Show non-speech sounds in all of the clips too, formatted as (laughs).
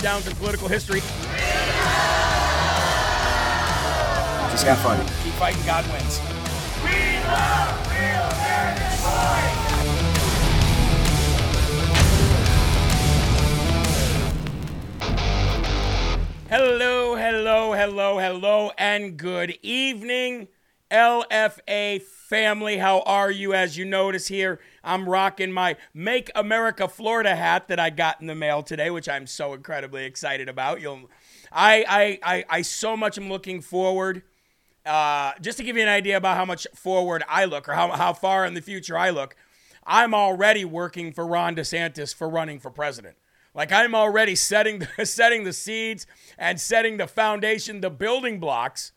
Letdowns in political history. Just have fun. Keep fighting, God wins. Hello, hello, hello, hello, and good evening, LFA family. How are you? As you notice here, I'm rocking my Make America Florida hat that I got in the mail today, which I'm so incredibly excited about. You'll, I, I, I, I so much am looking forward. Uh, just to give you an idea about how much forward I look or how, how far in the future I look, I'm already working for Ron DeSantis for running for president. Like I'm already setting the, (laughs) setting the seeds and setting the foundation, the building blocks,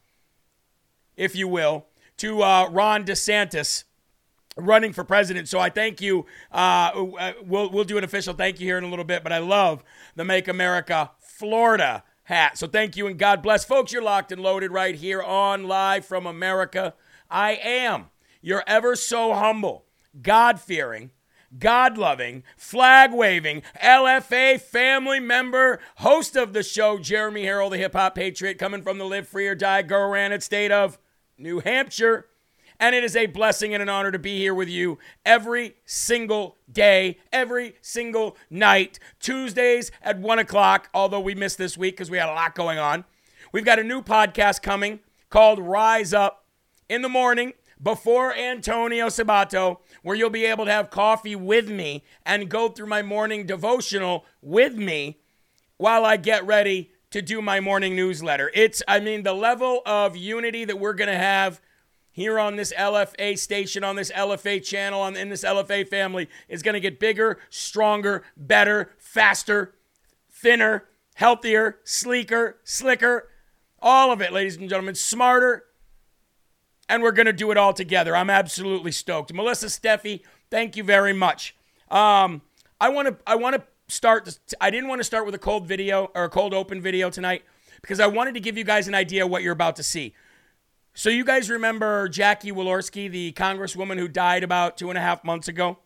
if you will, to uh, Ron DeSantis running for president. So I thank you. Uh, we'll we'll do an official thank you here in a little bit. But I love the Make America Florida hat. So thank you and God bless, folks. You're locked and loaded right here on live from America. I am your ever so humble, God fearing God loving, flag waving, LFA family member, host of the show, Jeremy Harrell, the hip hop patriot, coming from the Live Free or Die Go Ran state of New Hampshire. And it is a blessing and an honor to be here with you every single day, every single night, Tuesdays at 1 o'clock, although we missed this week because we had a lot going on. We've got a new podcast coming called Rise Up in the morning before Antonio Sabato, where you'll be able to have coffee with me and go through my morning devotional with me while I get ready to do my morning newsletter. It's, I mean, the level of unity that we're going to have here on this LFA station, on this LFA channel, on, in this LFA family is going to get bigger, stronger, better, faster, thinner, healthier, sleeker, slicker, all of it, ladies and gentlemen, smarter, and we're going to do it all together. I'm absolutely stoked. Melissa Steffi, thank you very much. Um, I want to I want to start I didn't want to start with a cold video or a cold open video tonight because I wanted to give you guys an idea what you're about to see. So you guys remember Jackie Walorski, the congresswoman who died about two and a half months ago?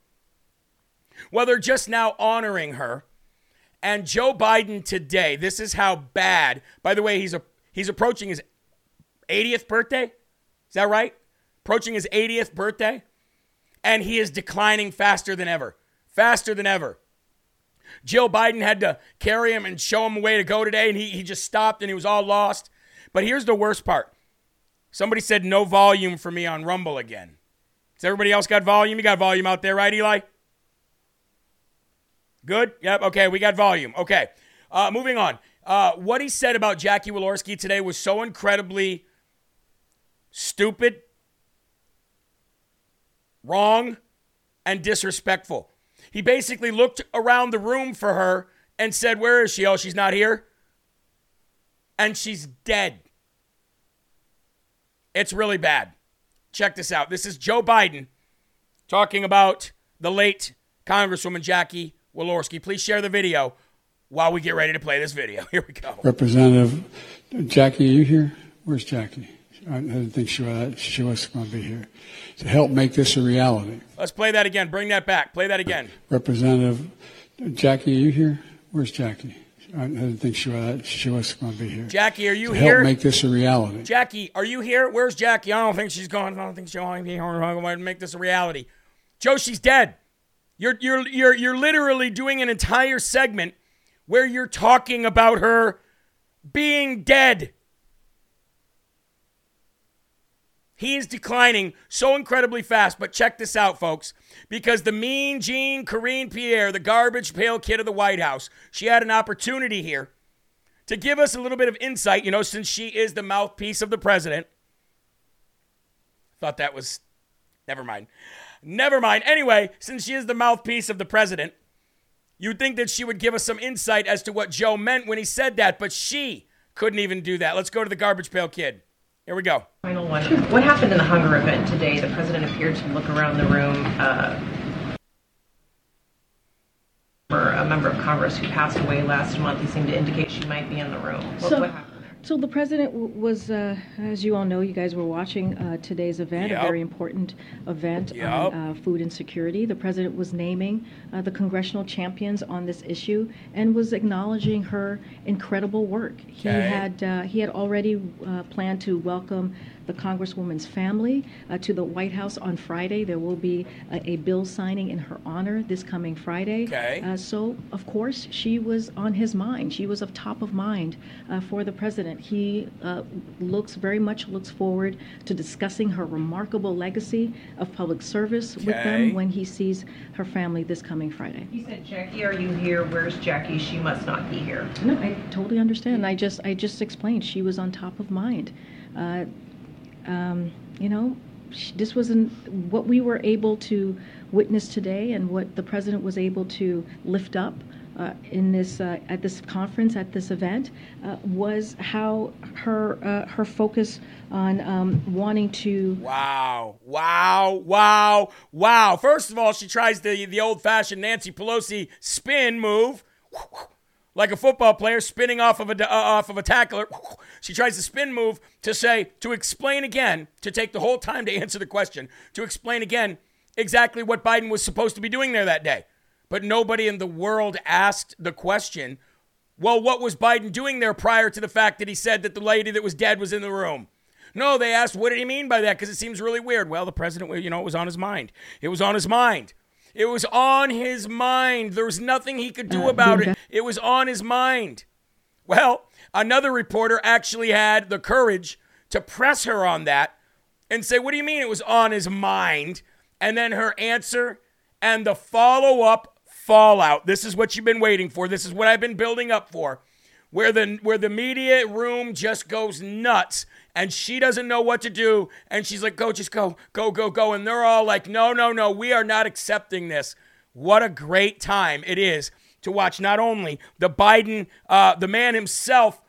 Well, they're just now honoring her. And Joe Biden today, this is how bad. By the way, he's a he's approaching his 80th birthday. Is that right? Approaching his 80th birthday. And he is declining faster than ever. Faster than ever. Jill Biden had to carry him and show him a way to go today, and he, he just stopped and he was all lost. But here's the worst part somebody said no volume for me on Rumble again. Has everybody else got volume? You got volume out there, right, Eli? Good? Yep. Okay, we got volume. Okay. Uh, moving on. Uh, what he said about Jackie Walorski today was so incredibly stupid, wrong, and disrespectful. He basically looked around the room for her and said, Where is she? Oh, she's not here. And she's dead. It's really bad. Check this out. This is Joe Biden talking about the late Congresswoman Jackie Walorski. Please share the video while we get ready to play this video. (laughs) Here we go. Representative Jackie, are you here? Where's Jackie? I didn't think she was, she was going to be here to help make this a reality. Let's play that again. Bring that back. Play that again. Representative Jackie, are you here? Where's Jackie? I didn't think she was, she was going to be here. Jackie, are you to here? help make this a reality. Jackie, are you here? Where's Jackie? I don't think she's gone. I don't think she'll be here. I'm going to make this a reality. Joe, she's dead. You're, you're, you're, you're literally doing an entire segment where you're talking about her being dead. He is declining so incredibly fast. But check this out, folks. Because the mean Jean Karine Pierre, the garbage pail kid of the White House, she had an opportunity here to give us a little bit of insight, you know, since she is the mouthpiece of the president. Thought that was. Never mind. Never mind. Anyway, since she is the mouthpiece of the president, you'd think that she would give us some insight as to what Joe meant when he said that, but she couldn't even do that. Let's go to the garbage pail kid. Here we go. Final one. What happened in the hunger event today? The president appeared to look around the room uh, for a member of Congress who passed away last month. He seemed to indicate she might be in the room. What, So- what happened there? So the president was, uh, as you all know, you guys were watching uh, today's event, Yep. a very important event Yep. on uh, food insecurity. The president was naming uh, the congressional champions on this issue and was acknowledging her incredible work. He Okay. had uh, he had already uh, planned to welcome the congresswoman's family uh, to the White House on Friday. There will be a, a bill signing in her honor this coming Friday. Okay. Uh, so, of course, she was on his mind. She was of top of mind uh, for the president. He uh, looks very much looks forward to discussing her remarkable legacy of public service with them when he sees her family this coming Friday. He said, Jackie, are you here? Where's Jackie? She must not be here. No, I totally understand. I just I just explained she was on top of mind. Uh, um, you know, this wasn't what we were able to witness today, and what the president was able to lift up. Uh, in this uh, at this conference at this event uh, was how her uh, her focus on um, wanting to Wow. Wow. Wow. Wow. First of all, she tries the, the old fashioned Nancy Pelosi spin move. (laughs) Like a football player spinning off of a uh, off of a tackler, (laughs) she tries the spin move to say to explain again, to take the whole time to answer the question, to explain again exactly what Biden was supposed to be doing there that day. But nobody in the world asked the question, well, what was Biden doing there prior to the fact that he said that the lady that was dead was in the room? No, they asked, what did he mean by that? Because it seems really weird. Well, the president, you know, it was on his mind. It was on his mind. It was on his mind. There was nothing he could do Uh, about it. It was on his mind. Well, another reporter actually had the courage to press her on that and say, What do you mean it was on his mind? And then her answer and the follow up fallout. This is what you've been waiting for. This is what I've been building up for. Where the where the media room just goes nuts and she doesn't know what to do and she's like go just go go go go and they're all like no no no we are not accepting this. What a great time it is to watch not only the Biden uh, the man himself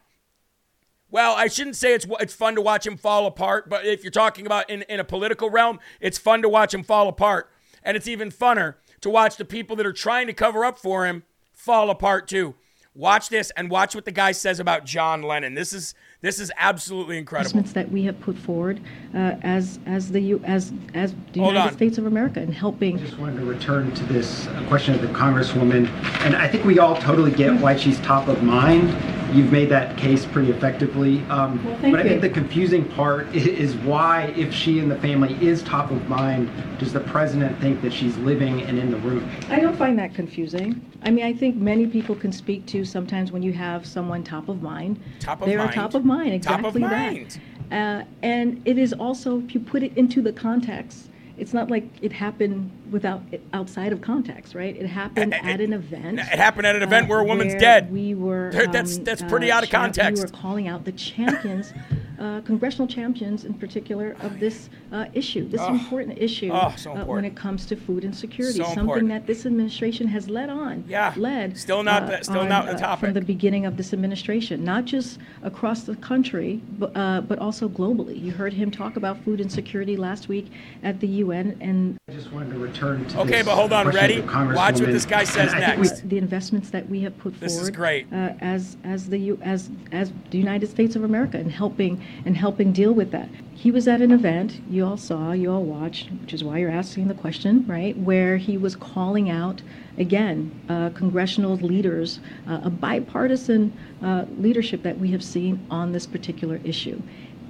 well, I shouldn't say it's it's fun to watch him fall apart, but if you're talking about in, in a political realm, it's fun to watch him fall apart. And it's even funner to watch the people that are trying to cover up for him fall apart too. Watch this and watch what the guy says about John Lennon. This is this is absolutely incredible. investments that we have put forward uh, as as the U, as as the Hold United on. States of America in helping I just wanted to return to this uh, question of the congresswoman, and I think we all totally get why she's top of mind. You've made that case pretty effectively. Um, Well, thank but I you. think the confusing part is why, if she and the family is top of mind, does the president think that she's living and in the room? I don't find that confusing. I mean, I think many people can speak to sometimes when you have someone top of mind. Top of they mind. are top of mind, Top of exactly mind. that. Uh, and it is also, if you put it into the context, it's not like it happened without outside of context, right? It happened It- at an event. It happened at an event where a woman's where dead. We were. There- that's- um, that's pretty out of champ- context. We were calling out the champions, (laughs) uh, congressional champions in particular, of this uh, issue, this important issue Oh, so uh, when it comes to food insecurity. So something important. that this administration has led on. Yeah. Led. Still not uh, the- still on, not the uh, topic. From the beginning of this administration, not just across the country, but, uh, but also globally. You heard him talk about food insecurity last week at the UN, and I just wanted to return to Okay, this but hold on. Ready? Watch what this guy says And I think we- next. the investments that we have put This is forward great. Uh, as as the U, as as the United States of America in helping and helping deal with that. He was at an event you all saw, you all watched, which is why you're asking the question, right? Where he was calling out again uh, congressional leaders, uh, a bipartisan uh, leadership that we have seen on this particular issue,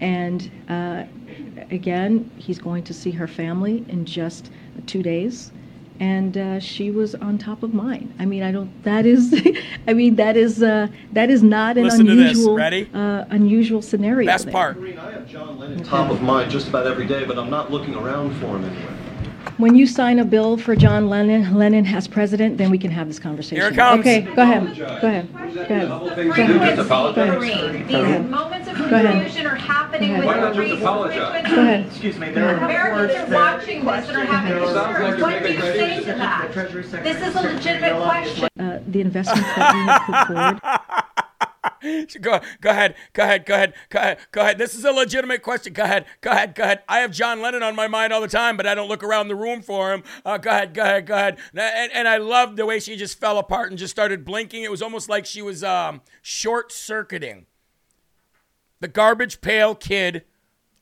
and. Uh, Again, he's going to see her family in just two days and uh, she was on top of mine. I mean, I don't. That is, (laughs) I mean, that is uh, that is not an Listen unusual Ready? Uh, unusual scenario. Best there. part. I have John Lennon top of mind just about every day, but I'm not looking around for him anywhere. When you sign a bill for John Lennon, Lennon as president, then we can have this conversation. Here it comes. Okay, go ahead. Go ahead. Go ahead. Go ahead. These ahead. moments of Go ahead. confusion are happening Go with ahead. the race Go ahead. Excuse me, Go there ahead. are Americans reports are that watching this and are having concerns. What do you say to that? This is a legitimate question. Uh, the investments that we have put forward. (laughs) (laughs) Go, go ahead, go ahead, go ahead, go ahead, go ahead. This is a legitimate question. Go ahead, go ahead, go ahead. I have John Lennon on my mind all the time, but I don't look around the room for him. Uh, go ahead, go ahead, go ahead. And, and I loved the way she just fell apart and just started blinking. It was almost like she was um, short circuiting the garbage pail kid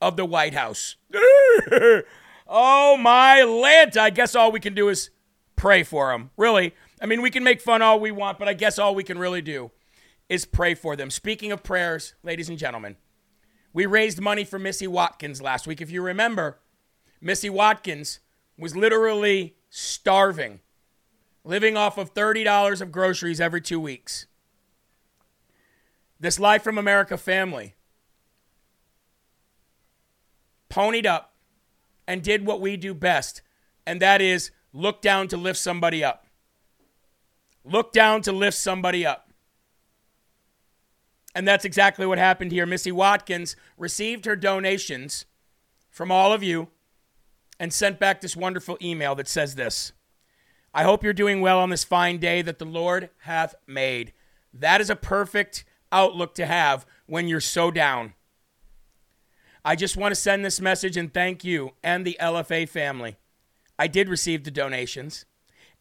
of the White House. (laughs) oh my Lanta. I guess all we can do is pray for him. Really. I mean, we can make fun all we want, but I guess all we can really do is pray for them. Speaking of prayers, ladies and gentlemen, we raised money for Missy Watkins last week. If you remember, Missy Watkins was literally starving, living off of $30 of groceries every two weeks. This Live from America family ponied up and did what we do best, and that is look down to lift somebody up. Look down to lift somebody up. And that's exactly what happened here. Missy Watkins received her donations from all of you and sent back this wonderful email that says this I hope you're doing well on this fine day that the Lord hath made. That is a perfect outlook to have when you're so down. I just want to send this message and thank you and the LFA family. I did receive the donations,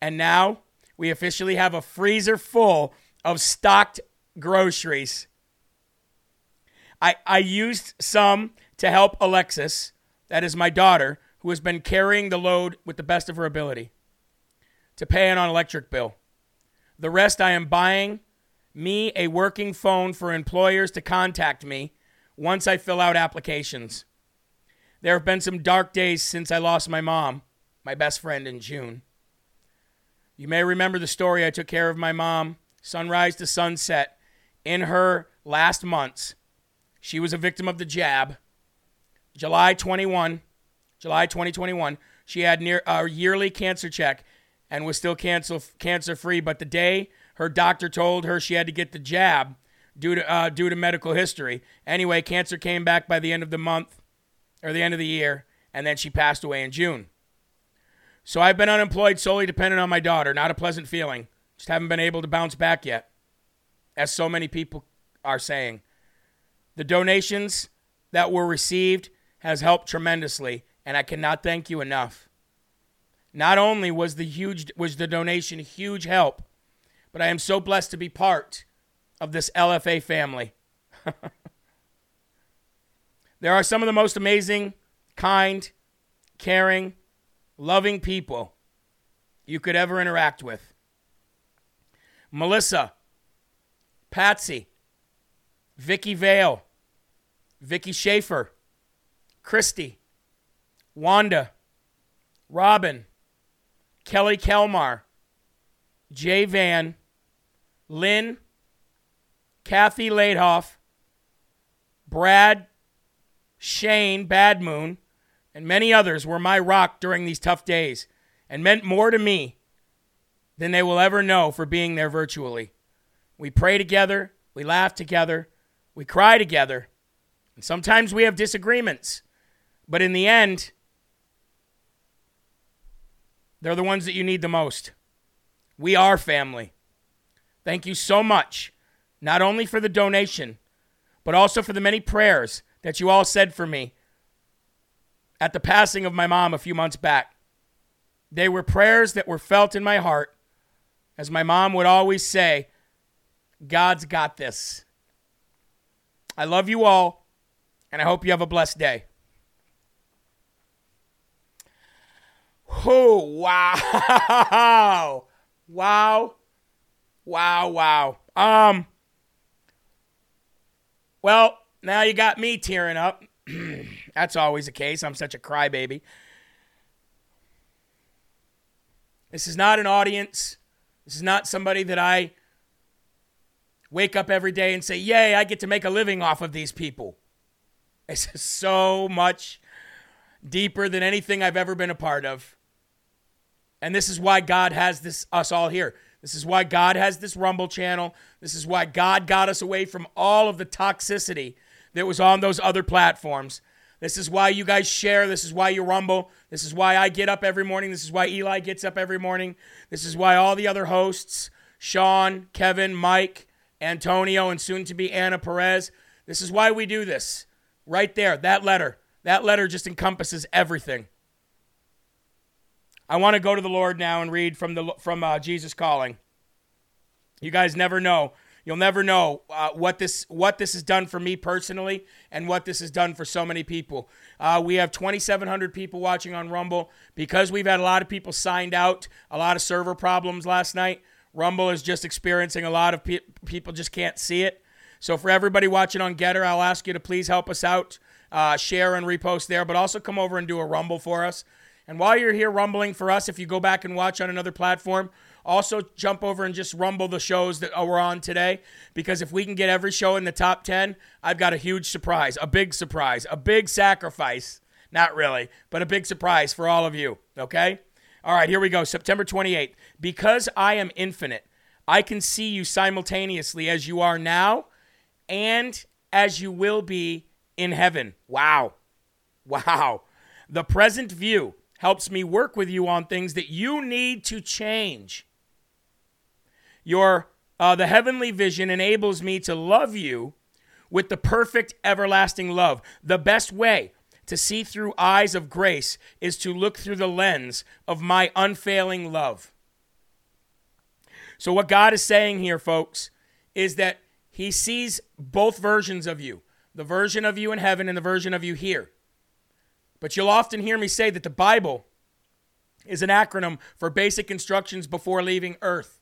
and now we officially have a freezer full of stocked groceries. I, I used some to help Alexis, that is my daughter, who has been carrying the load with the best of her ability, to pay an on electric bill. The rest I am buying me a working phone for employers to contact me once I fill out applications. There have been some dark days since I lost my mom, my best friend, in June. You may remember the story I took care of my mom, sunrise to sunset, in her last months. She was a victim of the jab. July 21, July 2021, she had near a yearly cancer check and was still cancer cancer free. But the day her doctor told her she had to get the jab due to uh, due to medical history, anyway, cancer came back by the end of the month or the end of the year, and then she passed away in June. So I've been unemployed solely dependent on my daughter. Not a pleasant feeling. Just haven't been able to bounce back yet, as so many people are saying. The donations that were received has helped tremendously, and I cannot thank you enough. Not only was the huge was the donation huge help, but I am so blessed to be part of this LFA family. (laughs) there are some of the most amazing, kind, caring, loving people you could ever interact with. Melissa, Patsy, Vicky Vale, Vicky Schaefer, Christy, Wanda, Robin, Kelly Kelmar, Jay Van, Lynn, Kathy Laidhoff, Brad, Shane Badmoon, and many others were my rock during these tough days and meant more to me than they will ever know for being there virtually. We pray together, we laugh together, we cry together, and sometimes we have disagreements. But in the end, they're the ones that you need the most. We are family. Thank you so much, not only for the donation, but also for the many prayers that you all said for me at the passing of my mom a few months back. They were prayers that were felt in my heart. As my mom would always say, God's got this. I love you all, and I hope you have a blessed day. Oh, wow. (laughs) Wow. Wow, wow. Um Well, now you got me tearing up. (clears throat) That's always the case. I'm such a crybaby. This is not an audience. This is not somebody that I wake up every day and say, Yay, I get to make a living off of these people. Is so much deeper than anything I've ever been a part of. And this is why God has this us all here. This is why God has this Rumble channel. This is why God got us away from all of the toxicity that was on those other platforms. This is why you guys share. This is why you rumble. This is why I get up every morning. This is why Eli gets up every morning. This is why all the other hosts, Sean, Kevin, Mike, Antonio, and soon to be Anna Perez, this is why we do this. Right there, that letter. That letter just encompasses everything. I want to go to the Lord now and read from the from uh, Jesus calling. You guys never know You'll never know uh, what this what this has done for me personally and what this has done for so many people. Uh, we have 2,700 people watching on Rumble because we've had a lot of people signed out, a lot of server problems last night. Rumble is just experiencing a lot of pe- people just can't see it. So for everybody watching on Gettr, I'll ask you to please help us out, uh, share and repost there, but also come over and do a Rumble for us. And while you're here rumbling for us, if you go back and watch on another platform, also, jump over and just rumble the shows that we're on today because if we can get every show in the top 10, I've got a huge surprise, a big surprise, a big sacrifice. Not really, but a big surprise for all of you, okay? All right, here we go. September 28th. Because I am infinite, I can see you simultaneously as you are now and as you will be in heaven. Wow. Wow. The present view helps me work with you on things that you need to change. Your uh, the heavenly vision enables me to love you with the perfect everlasting love. The best way to see through eyes of grace is to look through the lens of my unfailing love. So, what God is saying here, folks, is that He sees both versions of you the version of you in heaven and the version of you here. But you'll often hear me say that the Bible is an acronym for basic instructions before leaving earth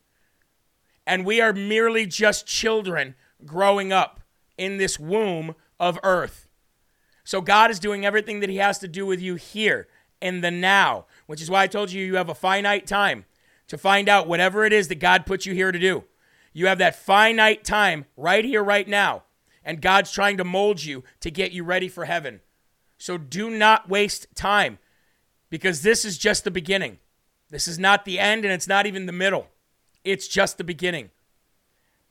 and we are merely just children growing up in this womb of earth. So God is doing everything that He has to do with you here in the now, which is why I told you you have a finite time to find out whatever it is that God put you here to do. You have that finite time right here, right now, and God's trying to mold you to get you ready for heaven. So do not waste time because this is just the beginning. This is not the end and it's not even the middle. It's just the beginning.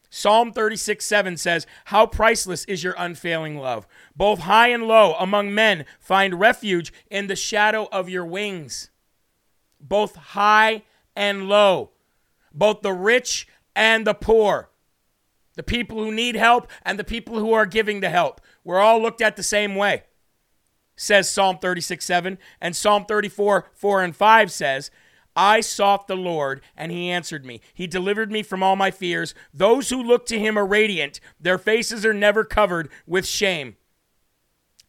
Psalm 36 7 says, How priceless is your unfailing love! Both high and low among men find refuge in the shadow of your wings. Both high and low, both the rich and the poor, the people who need help and the people who are giving the help. We're all looked at the same way, says Psalm 36 7. And Psalm 34 4 and 5 says, I sought the Lord, and he answered me. He delivered me from all my fears. Those who look to him are radiant, their faces are never covered with shame.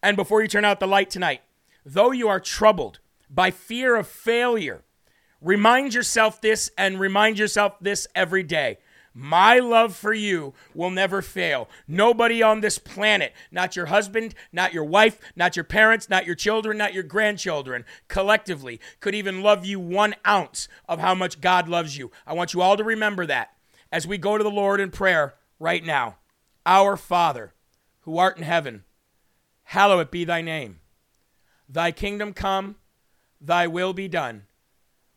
And before you turn out the light tonight, though you are troubled by fear of failure, remind yourself this and remind yourself this every day. My love for you will never fail. Nobody on this planet, not your husband, not your wife, not your parents, not your children, not your grandchildren, collectively could even love you one ounce of how much God loves you. I want you all to remember that as we go to the Lord in prayer right now. Our Father, who art in heaven, hallowed be thy name. Thy kingdom come, thy will be done,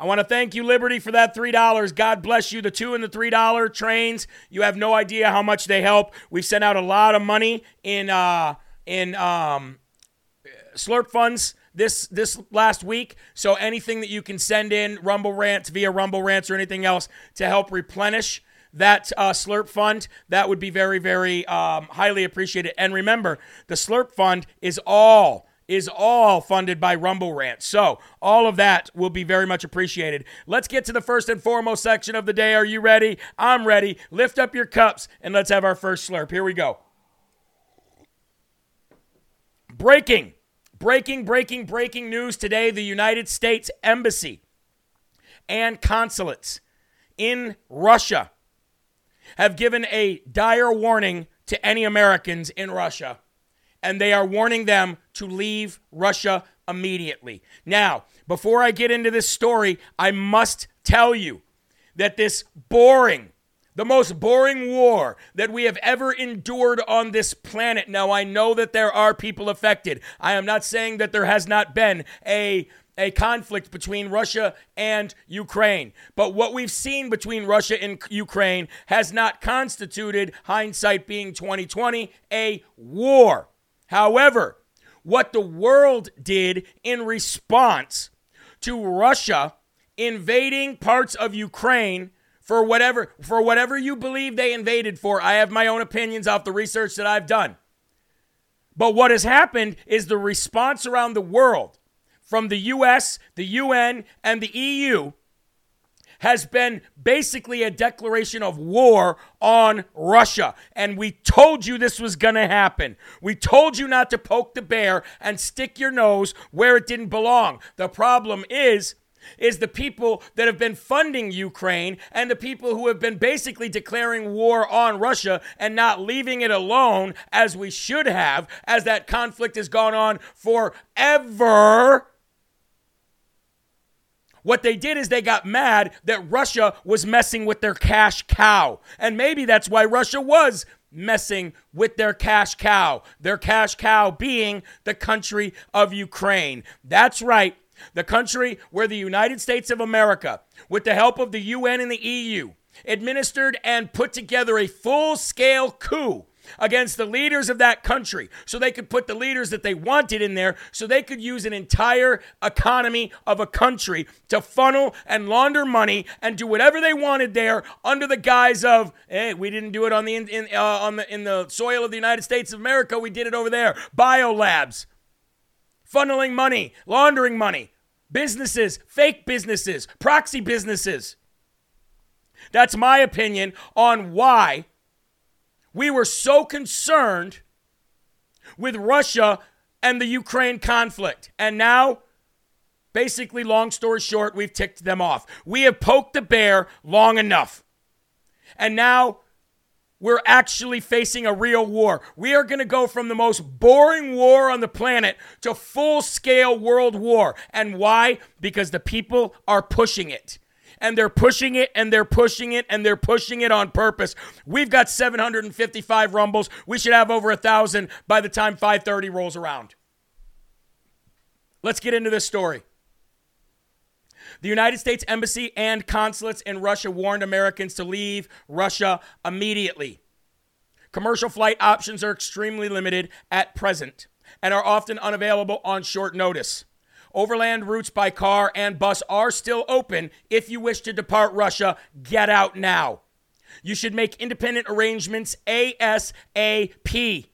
I want to thank you, Liberty, for that $3. God bless you. The two and the $3 trains, you have no idea how much they help. We've sent out a lot of money in, uh, in um, slurp funds this this last week. So anything that you can send in Rumble Rants via Rumble Rants or anything else to help replenish that uh, Slurp Fund, that would be very, very um, highly appreciated. And remember, the Slurp Fund is all is all funded by Rumble Rant. So, all of that will be very much appreciated. Let's get to the first and foremost section of the day. Are you ready? I'm ready. Lift up your cups and let's have our first slurp. Here we go. Breaking, breaking, breaking, breaking news today the United States Embassy and consulates in Russia have given a dire warning to any Americans in Russia and they are warning them to leave Russia immediately. Now, before I get into this story, I must tell you that this boring, the most boring war that we have ever endured on this planet. Now, I know that there are people affected. I am not saying that there has not been a a conflict between Russia and Ukraine. But what we've seen between Russia and Ukraine has not constituted hindsight being 2020 a war. However, what the world did in response to Russia invading parts of Ukraine for whatever for whatever you believe they invaded for, I have my own opinions off the research that I've done. But what has happened is the response around the world from the US, the UN, and the EU has been basically a declaration of war on Russia. And we told you this was going to happen. We told you not to poke the bear and stick your nose where it didn't belong. The problem is is the people that have been funding Ukraine and the people who have been basically declaring war on Russia and not leaving it alone as we should have, as that conflict has gone on forever. What they did is they got mad that Russia was messing with their cash cow. And maybe that's why Russia was messing with their cash cow. Their cash cow being the country of Ukraine. That's right. The country where the United States of America, with the help of the UN and the EU, administered and put together a full scale coup against the leaders of that country. So they could put the leaders that they wanted in there so they could use an entire economy of a country to funnel and launder money and do whatever they wanted there under the guise of hey we didn't do it on the in, in uh, on the in the soil of the United States of America. We did it over there. Biolabs. Funneling money laundering money. Businesses fake businesses proxy businesses. That's my opinion on why we were so concerned with Russia and the Ukraine conflict. And now, basically, long story short, we've ticked them off. We have poked the bear long enough. And now we're actually facing a real war. We are going to go from the most boring war on the planet to full scale world war. And why? Because the people are pushing it and they're pushing it and they're pushing it and they're pushing it on purpose. We've got 755 rumbles. We should have over a thousand by the time 5:30 rolls around. Let's get into this story. The United States Embassy and consulates in Russia warned Americans to leave Russia immediately. Commercial flight options are extremely limited at present and are often unavailable on short notice. Overland routes by car and bus are still open. If you wish to depart Russia, get out now. You should make independent arrangements ASAP.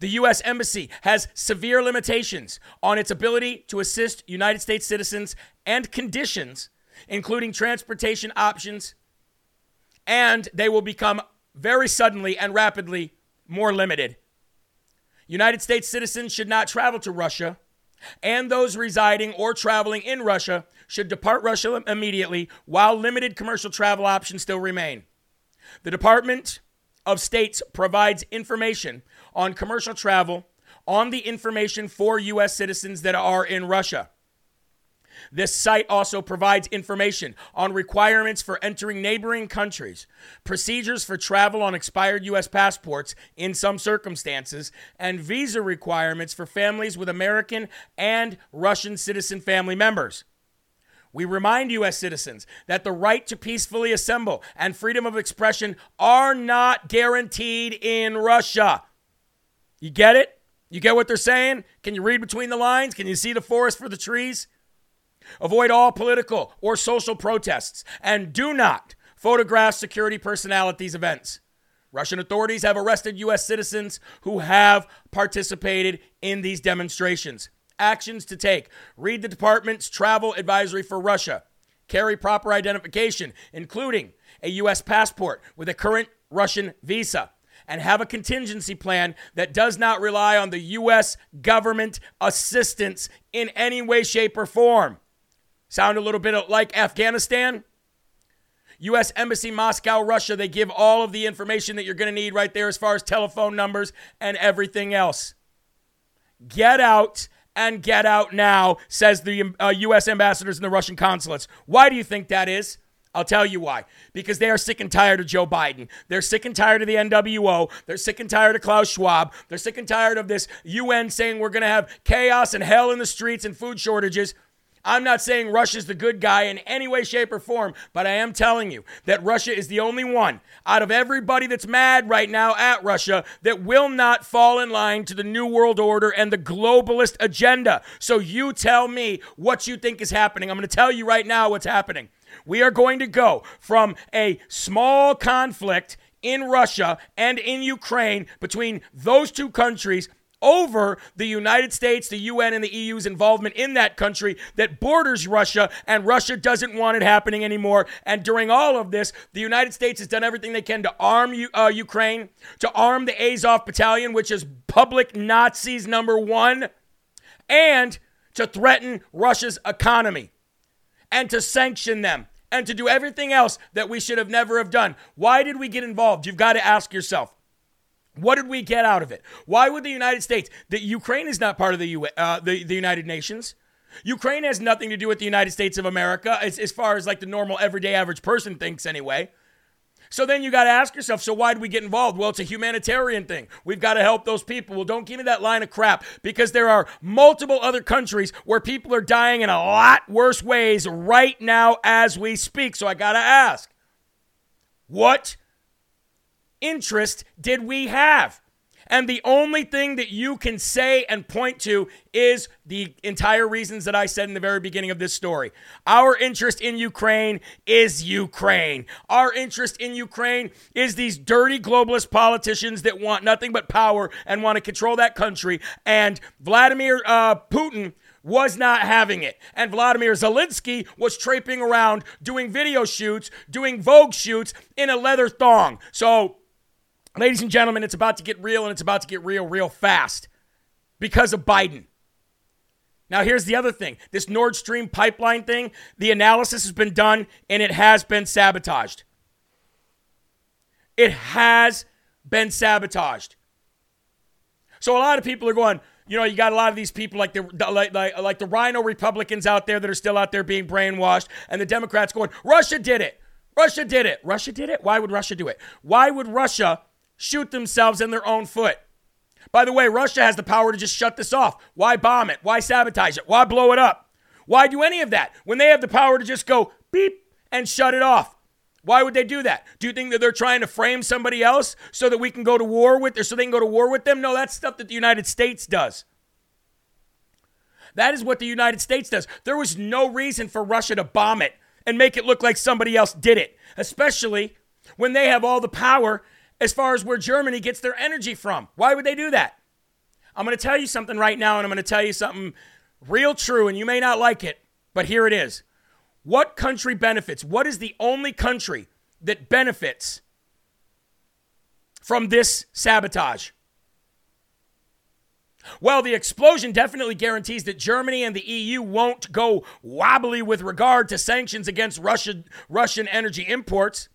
The U.S. Embassy has severe limitations on its ability to assist United States citizens and conditions, including transportation options, and they will become very suddenly and rapidly more limited. United States citizens should not travel to Russia and those residing or traveling in Russia should depart Russia immediately while limited commercial travel options still remain. The Department of States provides information on commercial travel on the information for U.S. citizens that are in Russia. This site also provides information on requirements for entering neighboring countries, procedures for travel on expired U.S. passports in some circumstances, and visa requirements for families with American and Russian citizen family members. We remind U.S. citizens that the right to peacefully assemble and freedom of expression are not guaranteed in Russia. You get it? You get what they're saying? Can you read between the lines? Can you see the forest for the trees? Avoid all political or social protests and do not photograph security personnel at these events. Russian authorities have arrested U.S. citizens who have participated in these demonstrations. Actions to take read the department's travel advisory for Russia. Carry proper identification, including a U.S. passport with a current Russian visa and have a contingency plan that does not rely on the U.S. government assistance in any way, shape, or form. Sound a little bit like Afghanistan? U.S. Embassy, Moscow, Russia, they give all of the information that you're going to need right there as far as telephone numbers and everything else. Get out and get out now, says the uh, U.S. ambassadors and the Russian consulates. Why do you think that is? I'll tell you why. Because they are sick and tired of Joe Biden. They're sick and tired of the NWO. They're sick and tired of Klaus Schwab. They're sick and tired of this UN saying we're going to have chaos and hell in the streets and food shortages. I'm not saying Russia's the good guy in any way, shape, or form, but I am telling you that Russia is the only one out of everybody that's mad right now at Russia that will not fall in line to the New World Order and the globalist agenda. So you tell me what you think is happening. I'm going to tell you right now what's happening. We are going to go from a small conflict in Russia and in Ukraine between those two countries over the United States, the UN, and the EU's involvement in that country that borders Russia, and Russia doesn't want it happening anymore. And during all of this, the United States has done everything they can to arm uh, Ukraine, to arm the Azov Battalion, which is public Nazis number one, and to threaten Russia's economy and to sanction them and to do everything else that we should have never have done. Why did we get involved? You've got to ask yourself. What did we get out of it? Why would the United States, that Ukraine is not part of the, U, uh, the, the United Nations? Ukraine has nothing to do with the United States of America as, as far as like the normal everyday average person thinks anyway. So then you got to ask yourself, so why did we get involved? Well, it's a humanitarian thing. We've got to help those people. Well, don't give me that line of crap because there are multiple other countries where people are dying in a lot worse ways right now as we speak. So I got to ask, what interest did we have? And the only thing that you can say and point to is the entire reasons that I said in the very beginning of this story. Our interest in Ukraine is Ukraine. Our interest in Ukraine is these dirty globalist politicians that want nothing but power and want to control that country. And Vladimir uh, Putin was not having it. And Vladimir Zelensky was traipsing around doing video shoots, doing Vogue shoots in a leather thong. So Ladies and gentlemen, it's about to get real and it's about to get real, real fast because of Biden. Now, here's the other thing this Nord Stream pipeline thing, the analysis has been done and it has been sabotaged. It has been sabotaged. So, a lot of people are going, you know, you got a lot of these people like the like, like, like the RINO Republicans out there that are still out there being brainwashed, and the Democrats going, Russia did it. Russia did it. Russia did it. Why would Russia do it? Why would Russia shoot themselves in their own foot. By the way, Russia has the power to just shut this off. Why bomb it? Why sabotage it? Why blow it up? Why do any of that when they have the power to just go beep and shut it off? Why would they do that? Do you think that they're trying to frame somebody else so that we can go to war with or so they can go to war with them? No, that's stuff that the United States does. That is what the United States does. There was no reason for Russia to bomb it and make it look like somebody else did it, especially when they have all the power as far as where Germany gets their energy from. Why would they do that? I'm going to tell you something right now, and I'm going to tell you something real true, and you may not like it, but here it is. What country benefits? What is the only country that benefits from this sabotage? Well, the explosion definitely guarantees that Germany and the EU won't go wobbly with regard to sanctions against Russian, Russian energy imports.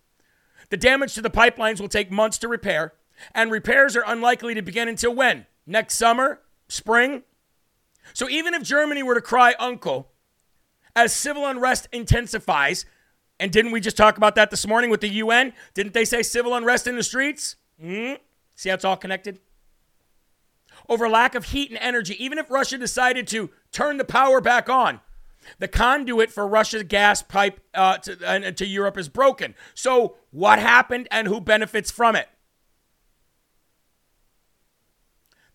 The damage to the pipelines will take months to repair, and repairs are unlikely to begin until when? Next summer? Spring? So even if Germany were to cry uncle, as civil unrest intensifies, and didn't we just talk about that this morning with the UN? Didn't they say civil unrest in the streets? Mm-hmm. See how it's all connected? Over lack of heat and energy, even if Russia decided to turn the power back on, the conduit for Russia's gas pipe uh, to, uh, to Europe is broken. So, what happened and who benefits from it?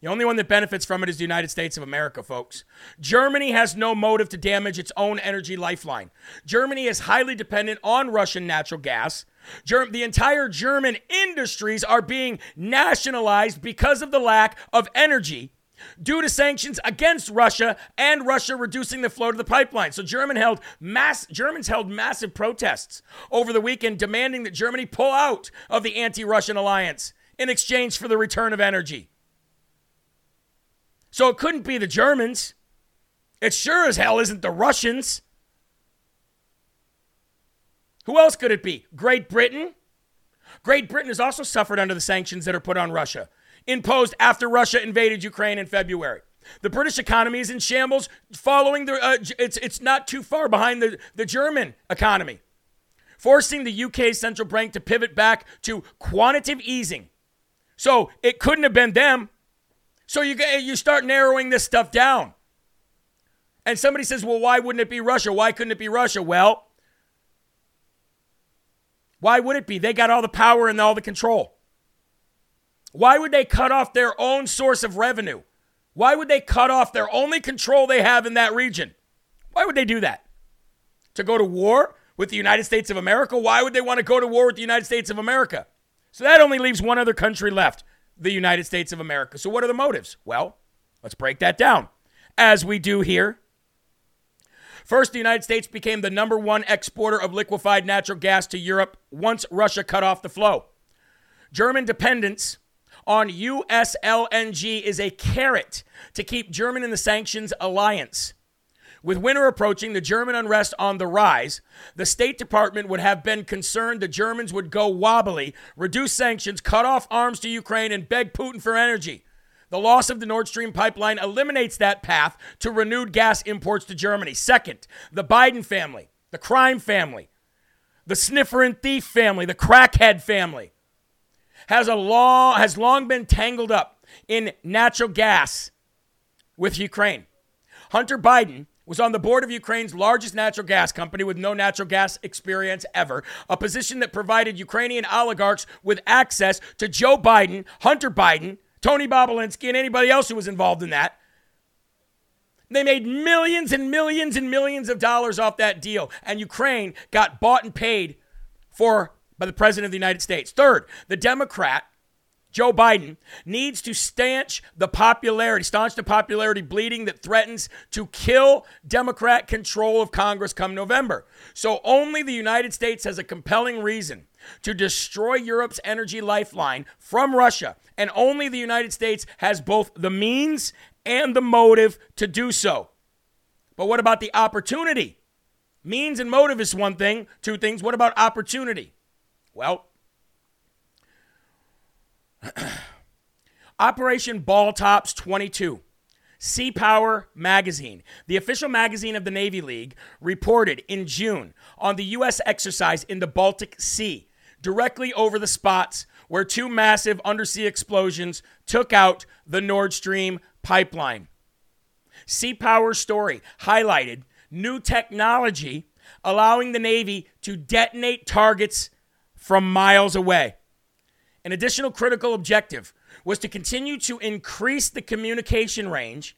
The only one that benefits from it is the United States of America, folks. Germany has no motive to damage its own energy lifeline. Germany is highly dependent on Russian natural gas. Germ- the entire German industries are being nationalized because of the lack of energy due to sanctions against Russia and Russia reducing the flow to the pipeline. So German held mass, Germans held massive protests over the weekend demanding that Germany pull out of the anti-Russian alliance in exchange for the return of energy. So it couldn't be the Germans. It sure as hell isn't the Russians. Who else could it be? Great Britain? Great Britain has also suffered under the sanctions that are put on Russia, imposed after Russia invaded Ukraine in February. The British economy is in shambles following the, uh, it's, it's not too far behind the, the German economy, forcing the UK central bank to pivot back to quantitative easing. So it couldn't have been them. So you, you start narrowing this stuff down. And somebody says, well, why wouldn't it be Russia? Why couldn't it be Russia? Well, why would it be? They got all the power and all the control. Why would they cut off their own source of revenue? Why would they cut off their only control they have in that region? Why would they do that? To go to war with the United States of America? Why would they want to go to war with the United States of America? So that only leaves one other country left the United States of America. So, what are the motives? Well, let's break that down, as we do here. First, the United States became the number one exporter of liquefied natural gas to Europe once Russia cut off the flow. German dependence on US LNG is a carrot to keep Germany in the sanctions alliance. With winter approaching, the German unrest on the rise, the State Department would have been concerned the Germans would go wobbly, reduce sanctions, cut off arms to Ukraine, and beg Putin for energy. The loss of the Nord Stream pipeline eliminates that path to renewed gas imports to Germany. Second, the Biden family, the crime family, the sniffer and thief family, the crackhead family, has a long has long been tangled up in natural gas with Ukraine. Hunter Biden was on the board of Ukraine's largest natural gas company with no natural gas experience ever, a position that provided Ukrainian oligarchs with access to Joe Biden, Hunter Biden, Tony Bobulinski, and anybody else who was involved in that. They made millions and millions and millions of dollars off that deal, and Ukraine got bought and paid for by the President of the United States. Third, the Democrat Joe Biden needs to stanch the popularity, staunch the popularity bleeding that threatens to kill Democrat control of Congress come November. So only the United States has a compelling reason to destroy Europe's energy lifeline from Russia, and only the United States has both the means and the motive to do so. But what about the opportunity? Means and motive is one thing, two things. What about opportunity? Well, (clears throat) Operation BALTOPS 22. Sea Power Magazine, the official magazine of the Navy League, reported in June on the U.S. exercise in the Baltic Sea, directly over the spots where two massive undersea explosions took out the Nord Stream pipeline. Sea Power's story highlighted new technology allowing the Navy to detonate targets from miles away. An additional critical objective was to continue to increase the communication range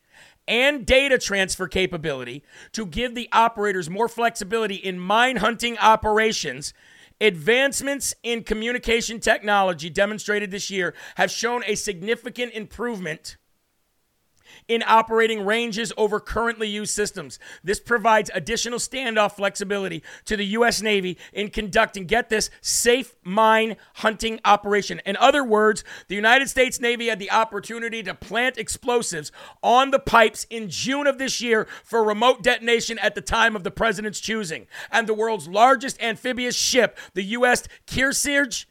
and data transfer capability to give the operators more flexibility in mine hunting operations. Advancements in communication technology demonstrated this year have shown a significant improvement in operating ranges over currently used systems. This provides additional standoff flexibility to the U.S. Navy in conducting, get this, safe mine hunting operation. In other words, the United States Navy had the opportunity to plant explosives on the pipes in June of this year for remote detonation at the time of the president's choosing. And the world's largest amphibious ship, the U.S. Kearsarge,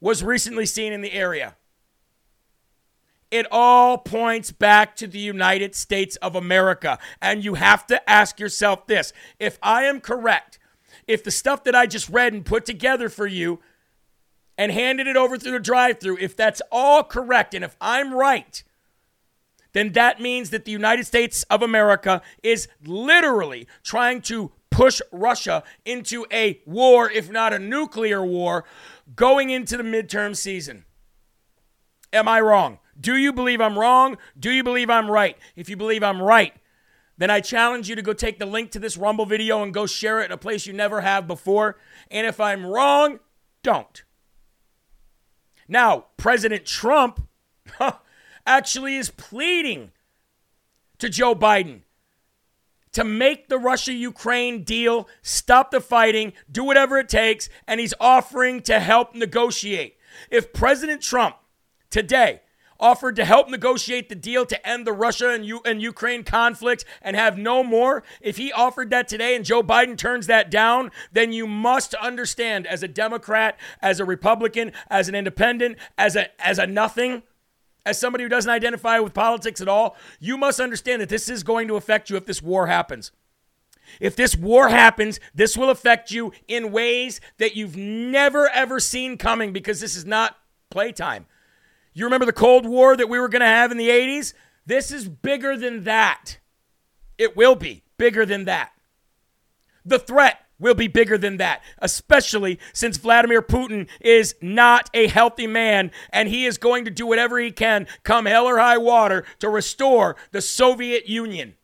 was recently seen in the area. It all points back to the United States of America. And you have to ask yourself this if I am correct, if the stuff that I just read and put together for you and handed it over through the drive through, if that's all correct, and if I'm right, then that means that the United States of America is literally trying to push Russia into a war, if not a nuclear war, going into the midterm season. Am I wrong? Do you believe I'm wrong? Do you believe I'm right? If you believe I'm right, then I challenge you to go take the link to this Rumble video and go share it in a place you never have before. And if I'm wrong, don't. Now, President Trump (laughs) actually is pleading to Joe Biden to make the Russia Ukraine deal, stop the fighting, do whatever it takes, and he's offering to help negotiate. If President Trump today offered to help negotiate the deal to end the Russia and, U- and Ukraine conflict and have no more, if he offered that today and Joe Biden turns that down, then you must understand as a Democrat, as a Republican, as an independent, as a as a nothing, as somebody who doesn't identify with politics at all, you must understand that this is going to affect you if this war happens. If this war happens, this will affect you in ways that you've never ever seen coming because this is not playtime. You remember the Cold War that we were going to have in the 80s? This is bigger than that. It will be bigger than that. The threat will be bigger than that, especially since Vladimir Putin is not a healthy man and he is going to do whatever he can, come hell or high water, to restore the Soviet Union.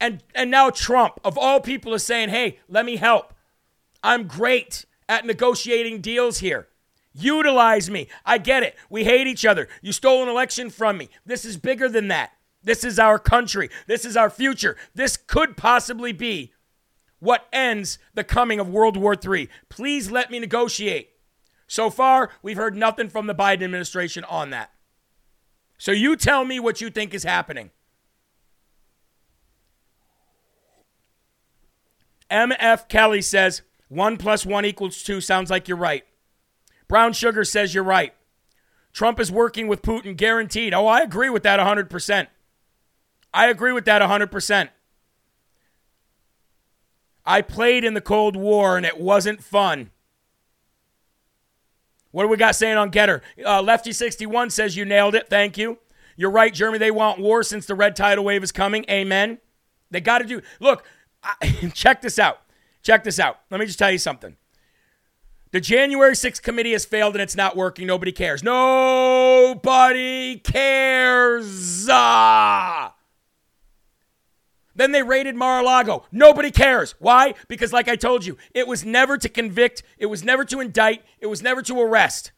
And, and now Trump, of all people, is saying, hey, let me help. I'm great at negotiating deals here. Utilize me. I get it. We hate each other. You stole an election from me. This is bigger than that. This is our country. This is our future. This could possibly be what ends the coming of World War III. Please let me negotiate. So far, we've heard nothing from the Biden administration on that. So you tell me what you think is happening. MF Kelly says 1 plus 1 equals 2. Sounds like you're right. Brown Sugar says you're right. Trump is working with Putin, guaranteed. Oh, I agree with that 100%. I agree with that 100%. I played in the Cold War and it wasn't fun. What do we got saying on Gettr? Uh, Lefty61 says you nailed it. Thank you. You're right, Jeremy. They want war since the red tidal wave is coming. Amen. They got to do. Look, I, (laughs) check this out. Check this out. Let me just tell you something. The January 6th committee has failed and it's not working. Nobody cares. Nobody cares. Ah! Then they raided Mar a Lago. Nobody cares. Why? Because, like I told you, it was never to convict, it was never to indict, it was never to arrest.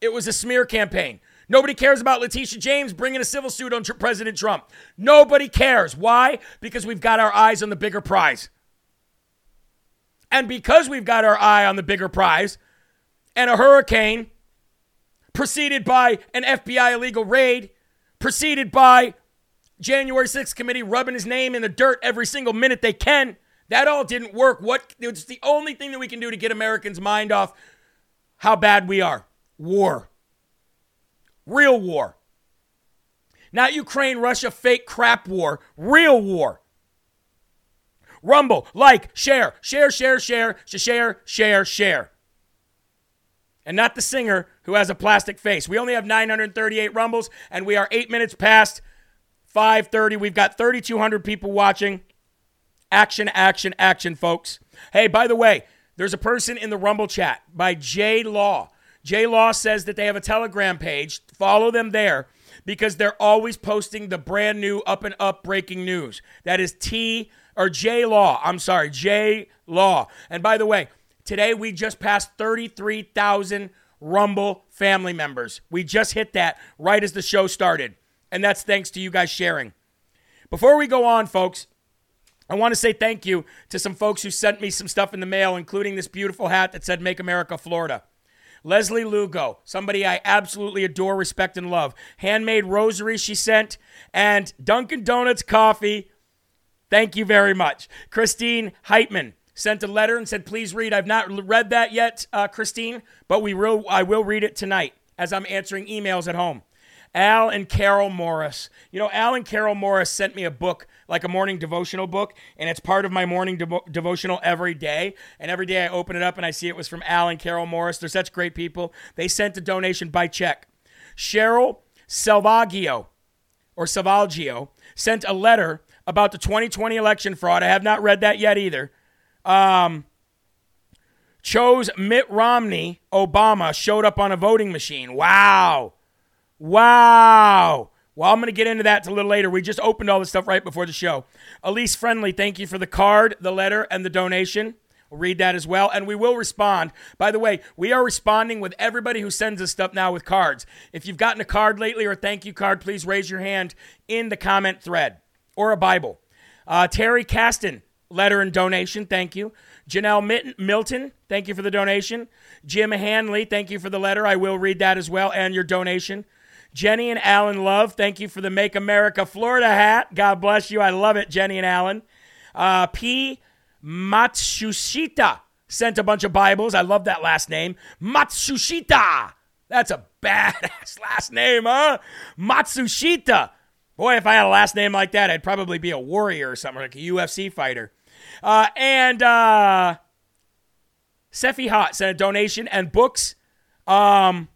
It was a smear campaign. Nobody cares about Letitia James bringing a civil suit on President Trump. Nobody cares. Why? Because we've got our eyes on the bigger prize. And because we've got our eye on the bigger prize and a hurricane preceded by an FBI illegal raid, preceded by January 6th committee rubbing his name in the dirt every single minute they can, that all didn't work. What it's the only thing that we can do to get Americans' mind off how bad we are. War. Real war. Not Ukraine, Russia, fake crap war. Real war. Rumble, like, share, share, share, share, share, share, share. And not the singer who has a plastic face. We only have 938 rumbles, and we are eight minutes past 5:30. We've got 3,200 people watching. Action, action, action, folks. Hey, by the way, there's a person in the Rumble chat by J Law. J Law says that they have a Telegram page. Follow them there because they're always posting the brand new up and up breaking news. That is T or J Law. I'm sorry, J Law. And by the way, today we just passed 33,000 Rumble family members. We just hit that right as the show started. And that's thanks to you guys sharing. Before we go on, folks, I want to say thank you to some folks who sent me some stuff in the mail, including this beautiful hat that said Make America Florida. Leslie Lugo, somebody I absolutely adore, respect, and love. Handmade rosary she sent, and Dunkin' Donuts coffee. Thank you very much. Christine Heitman sent a letter and said, please read. I've not read that yet, uh, Christine, but we will, I will read it tonight as I'm answering emails at home. Al and Carol Morris. You know, Al and Carol Morris sent me a book, like a morning devotional book, and it's part of my morning devo- devotional every day. And every day I open it up and I see it was from Al and Carol Morris. They're such great people. They sent a donation by check. Cheryl Salvaggio, or Salvaggio, sent a letter about the 2020 election fraud. I have not read that yet either. Um, chose Mitt Romney, Obama, showed up on a voting machine. Wow. Wow. Well, I'm going to get into that a little later. We just opened all this stuff right before the show. Elise Friendly, thank you for the card, the letter, and the donation. We'll read that as well, and we will respond. By the way, we are responding with everybody who sends us stuff now with cards. If you've gotten a card lately or a thank you card, please raise your hand in the comment thread or a Bible. Uh, Terry Caston, letter and donation, thank you. Janelle Mitten, Milton, thank you for the donation. Jim Hanley, thank you for the letter. I will read that as well and your donation. Jenny and Alan Love, thank you for the Make America Florida hat. God bless you. I love it, Jenny and Alan. Uh, P. Matsushita sent a bunch of Bibles. I love that last name. Matsushita. That's a (laughs) badass last name, huh? Matsushita. Boy, if I had a last name like that, I'd probably be a warrior or something, like a UFC fighter. Uh, and uh, Sephi Hot sent a donation and books. Um,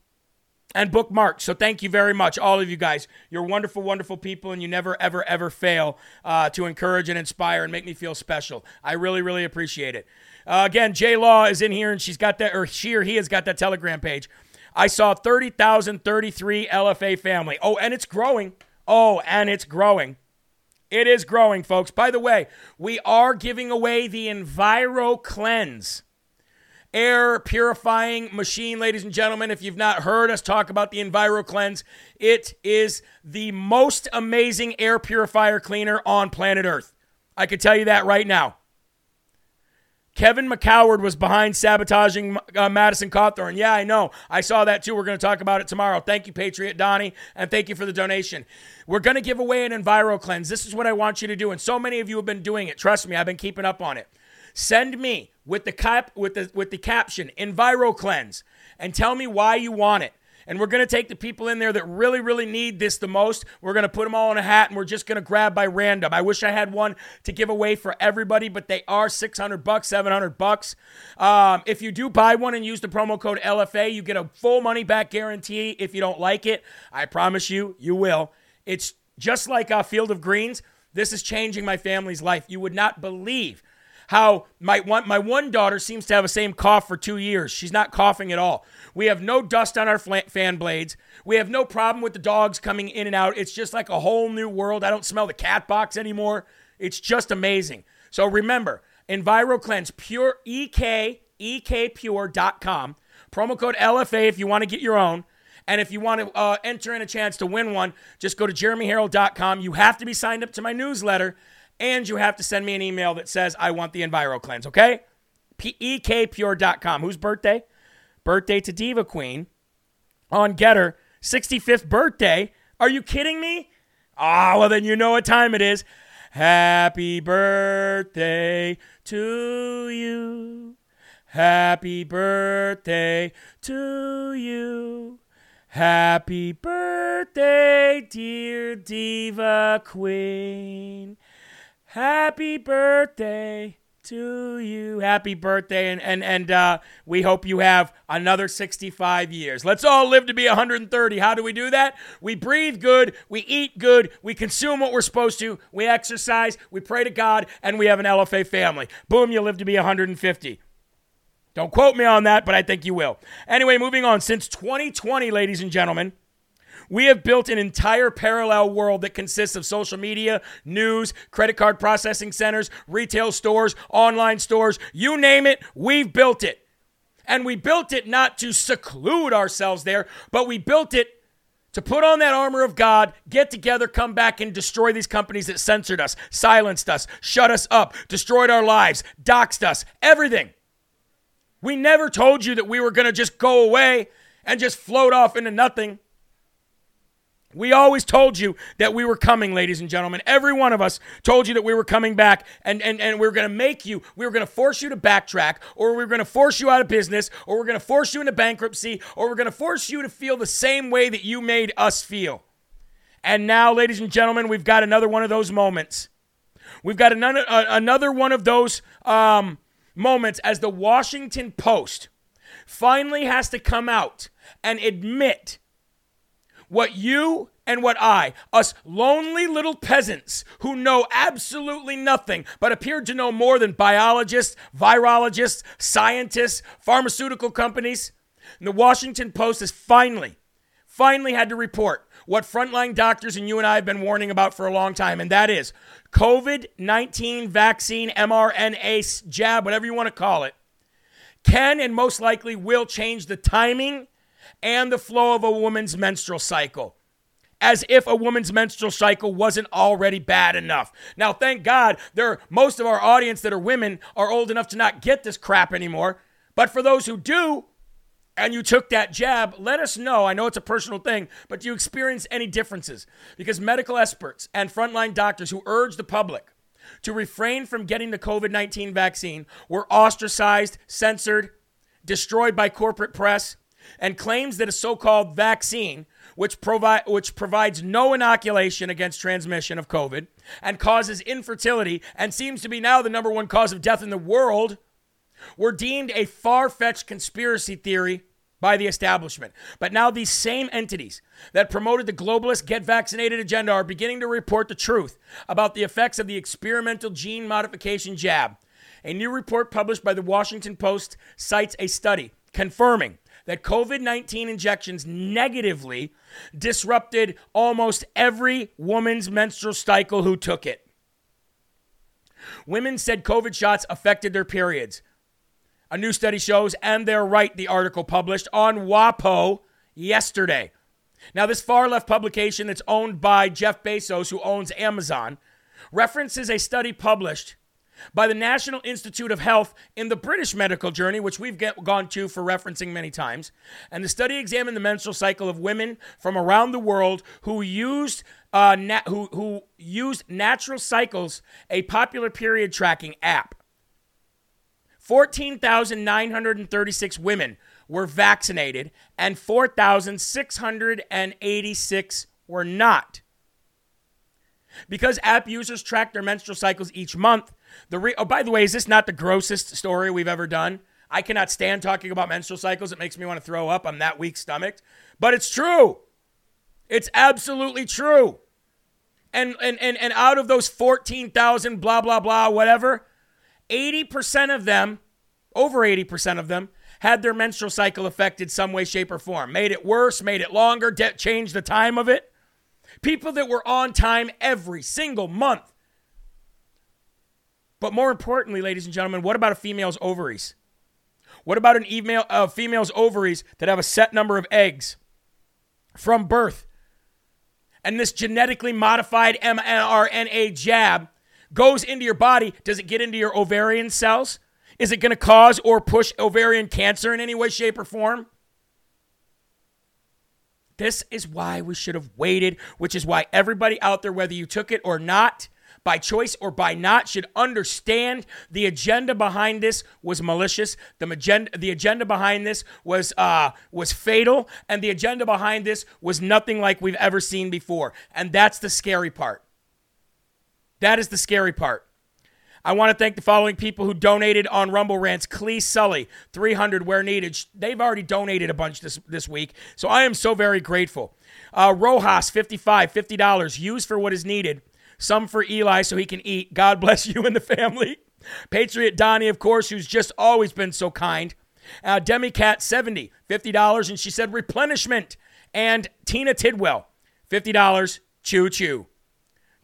and bookmarks. So thank you very much, all of you guys. You're wonderful, wonderful people, and you never, ever, ever fail uh, to encourage and inspire and make me feel special. I really, really appreciate it. Uh, again, J Law is in here, and she's got that, or she or he has got that Telegram page. I saw 30,033 LFA family. Oh, and it's growing. Oh, and it's growing. It is growing, folks. By the way, we are giving away the EnviroKlenz air purifying machine, ladies and gentlemen. If you've not heard us talk about the EnviroKlenz, it is the most amazing air purifier cleaner on planet Earth. I can tell you that right now. Kevin McCoward was behind sabotaging uh, Madison Cawthorn. Yeah, I know. I saw that too. We're going to talk about it tomorrow. Thank you, Patriot Donnie, and thank you for the donation. We're going to give away an EnviroKlenz. This is what I want you to do, and so many of you have been doing it. Trust me, I've been keeping up on it. Send me with the cap with the with the caption EnviroKlenz and tell me why you want it. And we're going to take the people in there that really, really need this the most. We're going to put them all in a hat and we're just going to grab by random. I wish I had one to give away for everybody, but they are 600 bucks, 700 bucks. Um, if you do buy one and use the promo code LFA, you get a full money back guarantee if you don't like it. I promise you, you will. It's just like a Field of Greens. This is changing my family's life. You would not believe how my one, my one daughter seems to have the same cough for two years. She's not coughing at all. We have no dust on our fan blades. We have no problem with the dogs coming in and out. It's just like a whole new world. I don't smell the cat box anymore. It's just amazing. So remember, EnviroKlenz, pure EK, ekpure.com. Promo code LFA if you want to get your own. And if you want to uh, enter in a chance to win one, just go to jeremyherald.com. You have to be signed up to my newsletter and you have to send me an email that says, I want the EnviroKlenz, okay? ekpure.com. Whose birthday? Birthday to Diva Queen on Gettr. 65th birthday. Are you kidding me? Ah, oh, well, then you know what time it is. Happy birthday to you. Happy birthday to you. Happy birthday, dear Diva Queen. Happy birthday to you. Happy birthday. And, and, and uh, we hope you have another 65 years. Let's all live to be 130. How do we do that? We breathe good. We eat good. We consume what we're supposed to. We exercise. We pray to God. And we have an LFA family. Boom, you live to be 150. Don't quote me on that, but I think you will. Anyway, moving on. Since 2020, ladies and gentlemen, we have built an entire parallel world that consists of social media, news, credit card processing centers, retail stores, online stores, you name it, we've built it. And we built it not to seclude ourselves there, but we built it to put on that armor of God, get together, come back, and destroy these companies that censored us, silenced us, shut us up, destroyed our lives, doxed us, everything. We never told you that we were going to just go away and just float off into nothing. We always told you that we were coming, ladies and gentlemen. Every one of us told you that we were coming back and, and, and we were going to make you, we were going to force you to backtrack, or we were going to force you out of business, or we're going to force you into bankruptcy, or we're going to force you to feel the same way that you made us feel. And now, ladies and gentlemen, we've got another one of those moments. We've got another, uh, another one of those um, moments as the Washington Post finally has to come out and admit what you and what I, us lonely little peasants who know absolutely nothing but appear to know more than biologists, virologists, scientists, pharmaceutical companies. And the Washington Post has finally, finally had to report what frontline doctors and you and I have been warning about for a long time, and that is COVID 19 vaccine, mRNA jab, whatever you want to call it, can and most likely will change the timing and the flow of a woman's menstrual cycle. As if a woman's menstrual cycle wasn't already bad enough. Now, thank God, there most of our audience that are women are old enough to not get this crap anymore. But for those who do, and you took that jab, let us know. I know it's a personal thing, but do you experience any differences? Because medical experts and frontline doctors who urge the public to refrain from getting the COVID 19 vaccine were ostracized, censored, destroyed by corporate press, and claims that a so-called vaccine which, provi- which provides no inoculation against transmission of COVID and causes infertility and seems to be now the number one cause of death in the world were deemed a far-fetched conspiracy theory by the establishment. But now these same entities that promoted the globalist get vaccinated agenda are beginning to report the truth about the effects of the experimental gene modification jab. A new report published by the Washington Post cites a study confirming that COVID 19 injections negatively disrupted almost every woman's menstrual cycle who took it. Women said COVID shots affected their periods. A new study shows, and they're right, the article published on WAPO yesterday. Now, this far left publication that's owned by Jeff Bezos, who owns Amazon, references a study published by the National Institute of Health in the British medical journey, which we've get, gone to for referencing many times. And the study examined the menstrual cycle of women from around the world who used uh, na- who, who used Natural Cycles, a popular period tracking app. 14,936 women were vaccinated and 4,686 were not. Because app users track their menstrual cycles each month, the re- oh, by the way, is this not the grossest story we've ever done? I cannot stand talking about menstrual cycles. It makes me want to throw up. I'm that weak stomached. But it's true. It's absolutely true. And and and, and out of those 14,000 blah blah blah whatever, 80% of them, over 80% of them had their menstrual cycle affected some way shape or form. Made it worse, made it longer, de- changed the time of it. People that were on time every single month but more importantly, ladies and gentlemen, what about a female's ovaries? What about an email, uh, female's ovaries that have a set number of eggs from birth? And this genetically modified mRNA jab goes into your body. Does it get into your ovarian cells? Is it going to cause or push ovarian cancer in any way, shape, or form? This is why we should have waited, which is why everybody out there, whether you took it or not, by choice or by not, should understand the agenda behind this was malicious. The agenda, the agenda behind this was uh, was fatal, and the agenda behind this was nothing like we've ever seen before. And that's the scary part. That is the scary part. I want to thank the following people who donated on Rumble Rants. Clee Sully, 300 where needed. They've already donated a bunch this, this week, so I am so very grateful. Uh, Rojas, 55, $50, used for what is needed some for Eli so he can eat. God bless you and the family. Patriot Donnie, of course, who's just always been so kind. Uh, Demi Cat, 70 $50, and she said replenishment. And Tina Tidwell, $50. Choo choo.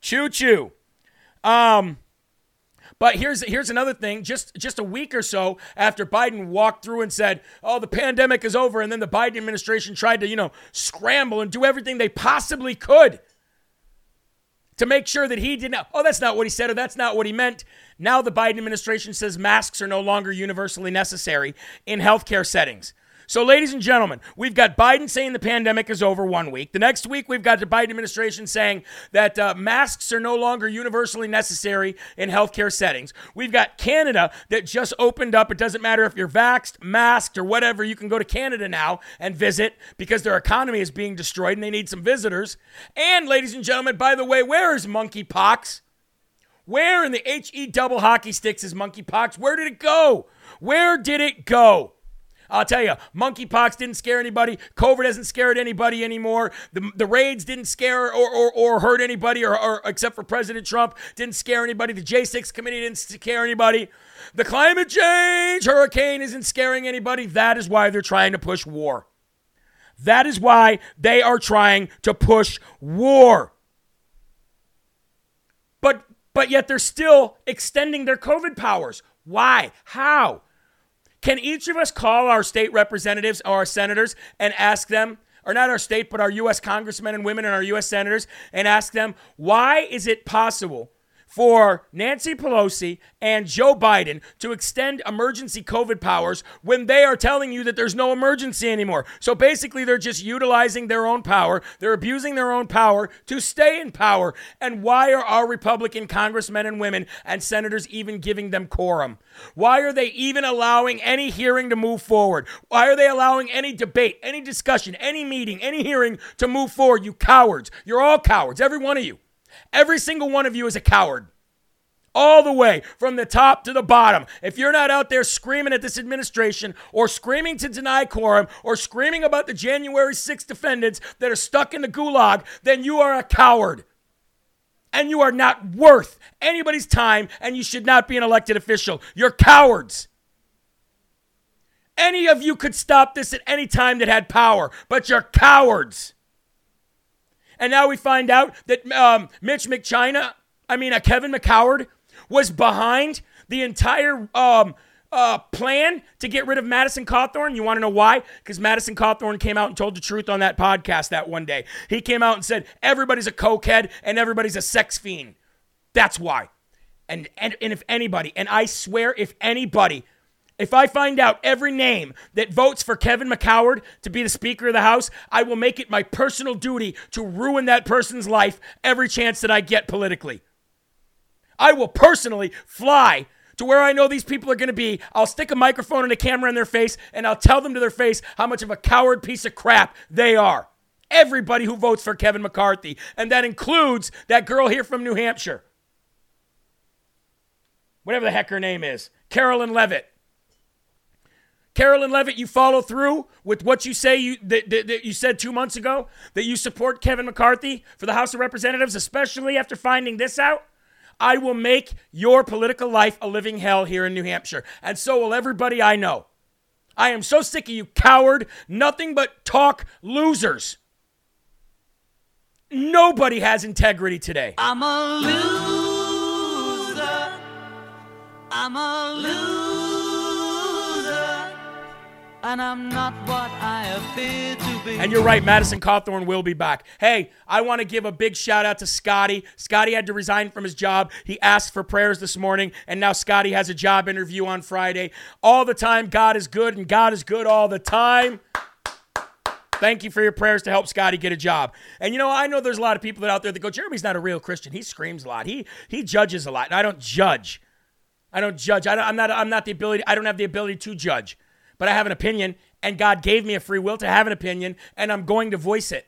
Choo choo. Um, But here's here's another thing. Just just a week or so after Biden walked through and said, "Oh, the pandemic is over," and then the Biden administration tried to, you know, scramble and do everything they possibly could to make sure that he did not. Oh, that's not what he said, or that's not what he meant. Now the Biden administration says masks are no longer universally necessary in healthcare settings. So, ladies and gentlemen, we've got Biden saying the pandemic is over one week. The next week, we've got the Biden administration saying that uh, masks are no longer universally necessary in healthcare settings. We've got Canada that just opened up. It doesn't matter if you're vaxxed, masked, or whatever. You can go to Canada now and visit because their economy is being destroyed and they need some visitors. And, ladies and gentlemen, by the way, where is monkeypox? Where in the HE double hockey sticks is monkeypox? Where did it go? Where did it go? I'll tell you, monkeypox didn't scare anybody. COVID hasn't scared anybody anymore. The, the raids didn't scare or, or, or hurt anybody, or, or except for President Trump, didn't scare anybody. The J6 committee didn't scare anybody. The climate change hurricane isn't scaring anybody. That is why they're trying to push war. That is why they are trying to push war. But but yet they're still extending their COVID powers. Why? How? Can each of us call our state representatives or our senators and ask them, or not our state, but our U.S. congressmen and women and our U.S. senators, and ask them, why is it possible for Nancy Pelosi and Joe Biden to extend emergency COVID powers when they are telling you that there's no emergency anymore. So basically, they're just utilizing their own power. They're abusing their own power to stay in power. And why are our Republican congressmen and women and senators even giving them quorum? Why are they even allowing any hearing to move forward? Why are they allowing any debate, any discussion, any meeting, any hearing to move forward? You cowards. You're all cowards, every one of you. Every single one of you is a coward. All the way from the top to the bottom. If you're not out there screaming at this administration or screaming to deny quorum or screaming about the January 6 defendants that are stuck in the gulag, then you are a coward. And you are not worth anybody's time and you should not be an elected official. You're cowards. Any of you could stop this at any time that had power, but you're cowards. And now we find out that um, Mitch McChina, I mean, uh, Kevin McCoward, was behind the entire um, uh, plan to get rid of Madison Cawthorn. You want to know why? Because Madison Cawthorn came out and told the truth on that podcast that one day. He came out and said, everybody's a cokehead and everybody's a sex fiend. That's why. And, and, and if anybody, and I swear, if anybody if I find out every name that votes for Kevin McCoward to be the Speaker of the House, I will make it my personal duty to ruin that person's life every chance that I get politically. I will personally fly to where I know these people are going to be. I'll stick a microphone and a camera in their face, and I'll tell them to their face how much of a coward piece of crap they are. Everybody who votes for Kevin McCarthy. And that includes that girl here from New Hampshire. Whatever the heck her name is. Karoline Leavitt. Karoline Leavitt, you follow through with what you say you that, that, that, you said two months ago that you support Kevin McCarthy for the House of Representatives, especially after finding this out. I will make your political life a living hell here in New Hampshire, and so will everybody I know. I am so sick of you, coward, nothing but talk losers. Nobody has integrity today. I'm a loser. I'm a loser and I'm not what I appear to be. And you're right, Madison Cawthorn will be back. Hey, I want to give a big shout out to Scotty. Scotty had to resign from his job. He asked for prayers this morning, and now Scotty has a job interview on Friday. All the time, God is good, and God is good all the time. Thank you for your prayers to help Scotty get a job. And you know, I know there's a lot of people that out there that go, Jeremy's not a real Christian. He screams a lot. He he judges a lot. And I don't judge. I don't judge. I I'm not. I'm not the ability. I don't have the ability to judge but I have an opinion, and God gave me a free will to have an opinion, and I'm going to voice it.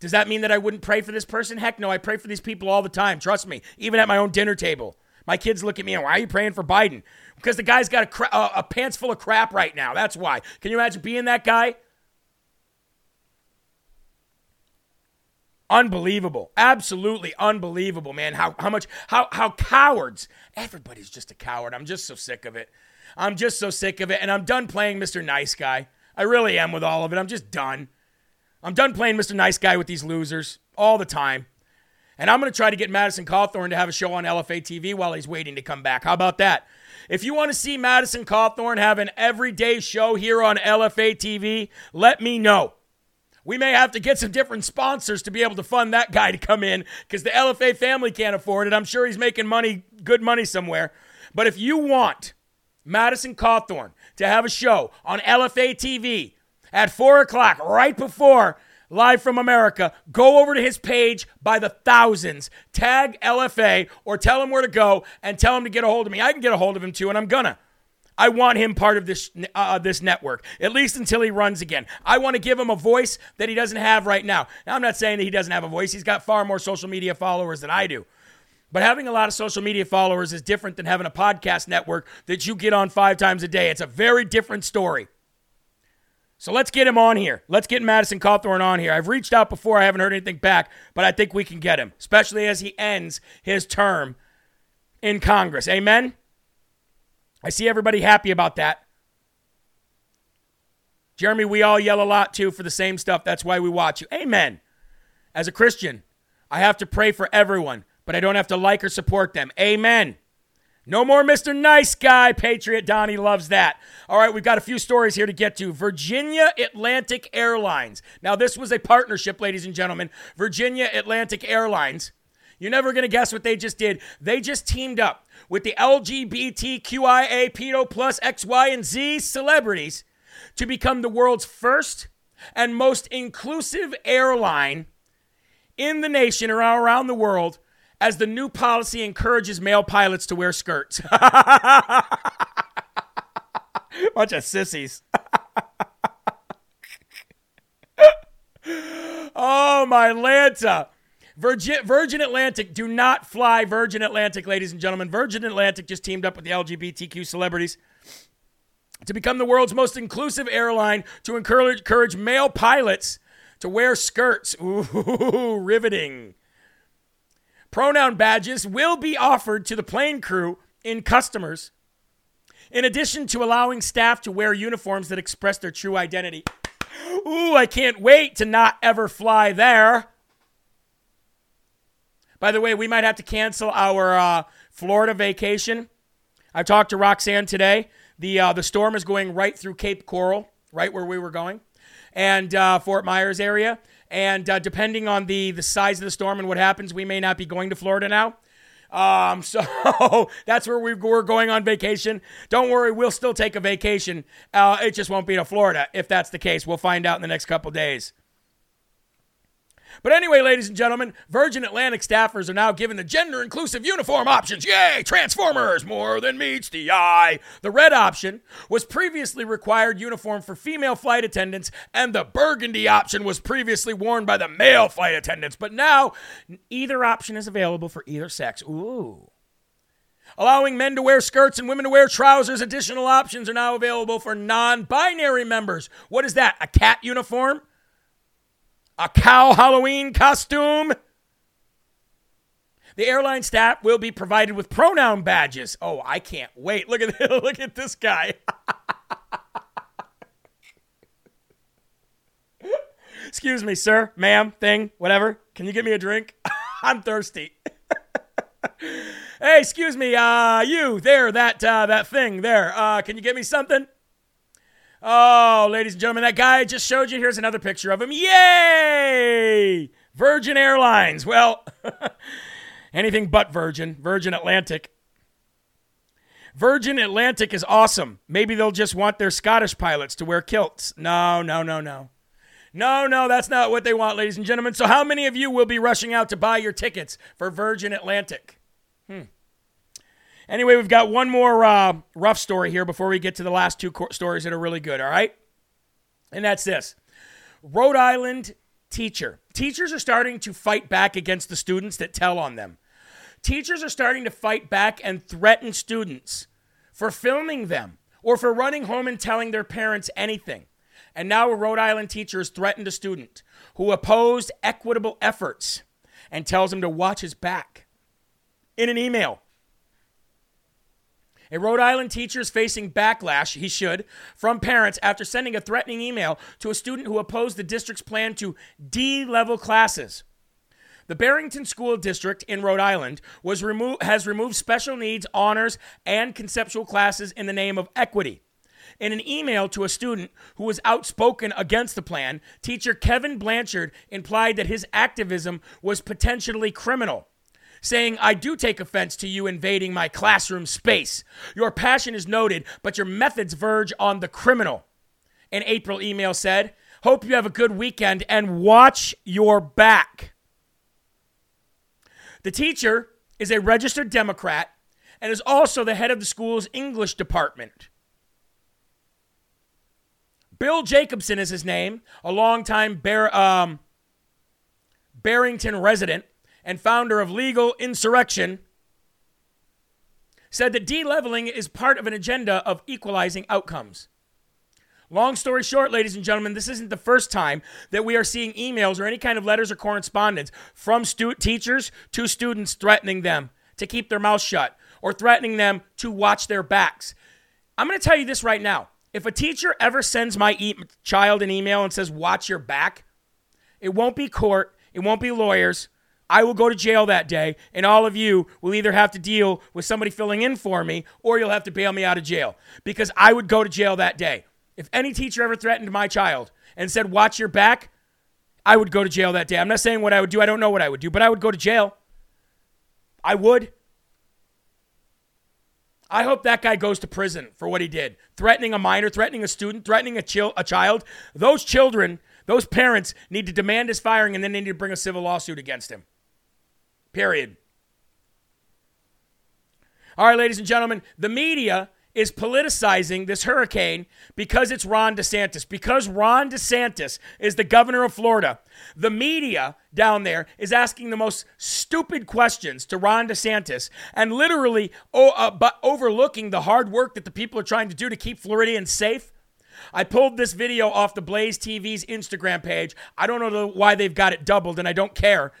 Does that mean that I wouldn't pray for this person? Heck no, I pray for these people all the time. Trust me, even at my own dinner table. My kids look at me and why are you praying for Biden? Because the guy's got a, cra- a, a pants full of crap right now. That's why. Can you imagine being that guy? Unbelievable. Absolutely unbelievable, man. How how much how how cowards. Everybody's just a coward. I'm just so sick of it. I'm just so sick of it, and I'm done playing Mr. Nice Guy. I really am with all of it. I'm just done. I'm done playing Mr. Nice Guy with these losers all the time. And I'm going to try to get Madison Cawthorn to have a show on LFA TV while he's waiting to come back. How about that? If you want to see Madison Cawthorn have an everyday show here on LFA TV, let me know. We may have to get some different sponsors to be able to fund that guy to come in because the LFA family can't afford it. I'm sure he's making money, good money somewhere. But if you want Madison Cawthorn to have a show on LFA TV at 4 o'clock, right before Live from America, go over to his page by the thousands, tag LFA or tell him where to go and tell him to get a hold of me. I can get a hold of him too, and I'm gonna. I want him part of this uh, this network, at least until he runs again. I want to give him a voice that he doesn't have right now. Now, I'm not saying that he doesn't have a voice. He's got far more social media followers than I do. But having a lot of social media followers is different than having a podcast network that you get on five times a day. It's a very different story. So let's get him on here. Let's get Madison Cawthorn on here. I've reached out before. I haven't heard anything back, but I think we can get him, especially as he ends his term in Congress. Amen? I see everybody happy about that. Jeremy, we all yell a lot too for the same stuff. That's why we watch you. Amen. As a Christian, I have to pray for everyone, but I don't have to like or support them. Amen. No more Mr. Nice Guy. Patriot Donnie loves that. All right, we've got a few stories here to get to. Virginia Atlantic Airlines. Now, this was a partnership, ladies and gentlemen. Virginia Atlantic Airlines. You're never going to guess what they just did. They just teamed up with the LGBTQIA, Pedo Plus, X, Y, and Z celebrities to become the world's first and most inclusive airline in the nation or around the world as the new policy encourages male pilots to wear skirts. (laughs) Bunch of sissies. oh, my Lanta. Virgin, Virgin Atlantic, do not fly Virgin Atlantic, ladies and gentlemen. Virgin Atlantic just teamed up with the LGBTQ celebrities to become the world's most inclusive airline to encourage, encourage male pilots to wear skirts. Ooh, (laughs) riveting. Pronoun badges will be offered to the plane crew and customers, in addition to allowing staff to wear uniforms that express their true identity. Ooh, I can't wait to not ever fly there. By the way, we might have to cancel our uh, Florida vacation. I talked to Roxanne today. The uh, the storm is going right through Cape Coral, right where we were going, and uh, Fort Myers area. And uh, depending on the the size of the storm and what happens, we may not be going to Florida now. Um, (laughs) so that's where we, we're going on vacation. Don't worry, we'll still take a vacation. Uh, it just won't be to Florida if that's the case. We'll find out in the next couple days. But anyway, ladies and gentlemen, Virgin Atlantic staffers are now given the gender inclusive uniform options. Yay! Transformers, more than meets the eye. The red option was previously required uniform for female flight attendants, and the burgundy option was previously worn by the male flight attendants. But now, either option is available for either sex. Ooh. Allowing men to wear skirts and women to wear trousers, additional options are now available for non binary members. What is that? A cat uniform? A cow Halloween costume. The airline staff will be provided with pronoun badges. Oh, I can't wait. Look at (laughs) look at this guy. Excuse me, sir, ma'am, thing, whatever. Can you get me a drink? (laughs) I'm thirsty. (laughs) hey, excuse me, uh, you there, that uh, that thing there. Uh, can you get me something? Oh, ladies and gentlemen, that guy I just showed you. Here's another picture of him. Yay! Virgin Airlines. Well, (laughs) anything but Virgin. Virgin Atlantic. Virgin Atlantic is awesome. Maybe they'll just want their Scottish pilots to wear kilts. No, no, no, no. No, no, that's not what they want, ladies and gentlemen. So, how many of you will be rushing out to buy your tickets for Virgin Atlantic? Anyway, we've got one more uh, rough story here before we get to the last two co- stories that are really good, all right? And that's this Rhode Island teacher. Teachers are starting to fight back against the students that tell on them. Teachers are starting to fight back and threaten students for filming them or for running home and telling their parents anything. And now a Rhode Island teacher has threatened a student who opposed equitable efforts and tells him to watch his back in an email. A Rhode Island teacher is facing backlash, he should, from parents after sending a threatening email to a student who opposed the district's plan to D level classes. The Barrington School District in Rhode Island was remo- has removed special needs, honors, and conceptual classes in the name of equity. In an email to a student who was outspoken against the plan, teacher Kevin Blanchard implied that his activism was potentially criminal. Saying, I do take offense to you invading my classroom space. Your passion is noted, but your methods verge on the criminal. An April email said, Hope you have a good weekend and watch your back. The teacher is a registered Democrat and is also the head of the school's English department. Bill Jacobson is his name, a longtime um, Barrington resident and founder of Legal Insurrection, said that de-leveling is part of an agenda of equalizing outcomes. Long story short, ladies and gentlemen, this isn't the first time that we are seeing emails or any kind of letters or correspondence from stu- teachers to students threatening them to keep their mouths shut or threatening them to watch their backs. I'm going to tell you this right now. If a teacher ever sends my e- child an email and says, watch your back, it won't be court, it won't be lawyers. I will go to jail that day, and all of you will either have to deal with somebody filling in for me or you'll have to bail me out of jail because I would go to jail that day. If any teacher ever threatened my child and said, watch your back, I would go to jail that day. I'm not saying what I would do. I don't know what I would do, but I would go to jail. I would. I hope that guy goes to prison for what he did. Threatening a minor, threatening a student, threatening a, chil- a child. Those children, those parents need to demand his firing and then they need to bring a civil lawsuit against him. Period. All right, ladies and gentlemen, the media is politicizing this hurricane because it's Ron DeSantis. Because Ron DeSantis is the governor of Florida, the media down there is asking the most stupid questions to Ron DeSantis and literally oh, uh, but overlooking the hard work that the people are trying to do to keep Floridians safe. I pulled this video off the Blaze TV's Instagram page. I don't know why they've got it doubled, and I don't care.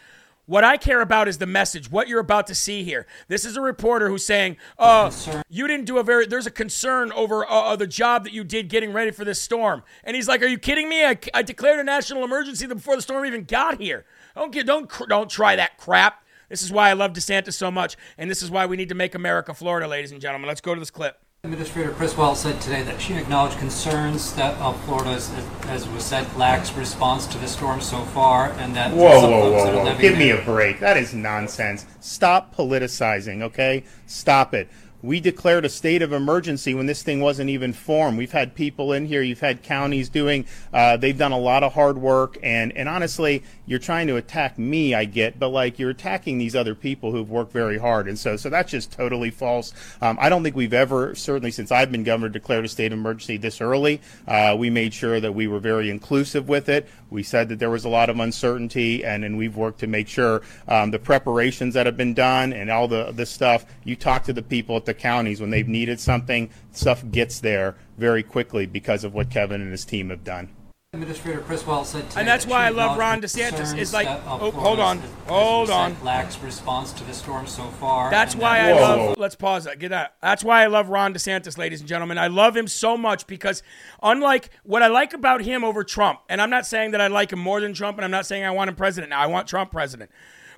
What I care about is the message, what you're about to see here. This is a reporter who's saying, uh, you didn't do a very, there's a concern over uh, the job that you did getting ready for this storm. And he's like, are you kidding me? I, I declared a national emergency before the storm even got here. Don't, get, don't, don't try that crap. This is why I love DeSantis so much. And this is why we need to make America Florida, ladies and gentlemen. Let's go to this clip. Administrator Criswell said today that she acknowledged concerns that uh, Florida, as, as was said, lacks response to the storm so far, and that Whoa, some whoa, folks whoa, whoa. Give me a break. That is nonsense. Stop politicizing, okay? Stop it. We declared a state of emergency when this thing wasn't even formed. We've had people in here, you've had counties doing, uh, they've done a lot of hard work. And, and honestly, you're trying to attack me, I get, but like you're attacking these other people who've worked very hard. And so, so that's just totally false. Um, I don't think we've ever, certainly since I've been governor, declared a state of emergency this early. Uh, we made sure that we were very inclusive with it. We said that there was a lot of uncertainty, and, and we've worked to make sure um, the preparations that have been done and all the this stuff. You talk to the people at the counties when they've needed something, stuff gets there very quickly because of what Kevin and his team have done. Administrator Criswell said today And that's that why I love Ron acknowledged DeSantis. concerns It's like- oh, hold on. as- as was Hold on. lacks response to the storm so far. That's why that- I love. Let's pause that. Get that. That's why I love Ron DeSantis, ladies and gentlemen. I love him so much because, unlike what I like about him over Trump, and I'm not saying that I like him more than Trump, and I'm not saying I want him president now. I want Trump president.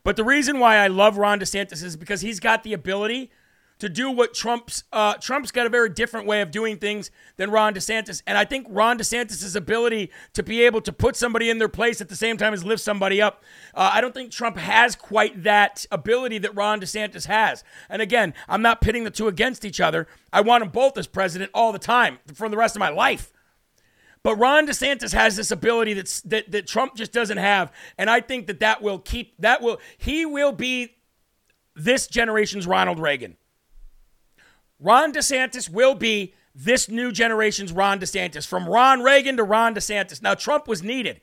But the reason why I love Ron DeSantis is because he's got the ability to do what Trump's uh, Trump's got a very different way of doing things than Ron DeSantis, and I think Ron DeSantis' ability to be able to put somebody in their place at the same time as lift somebody up, uh, I don't think Trump has quite that ability that Ron DeSantis has. And again, I'm not pitting the two against each other. I want them both as president all the time for the rest of my life. But Ron DeSantis has this ability that's, that that Trump just doesn't have, and I think that that will keep that will he will be this generation's Ronald Reagan. Ron DeSantis will be this new generation's Ron DeSantis, from Ron Reagan to Ron DeSantis. Now, Trump was needed.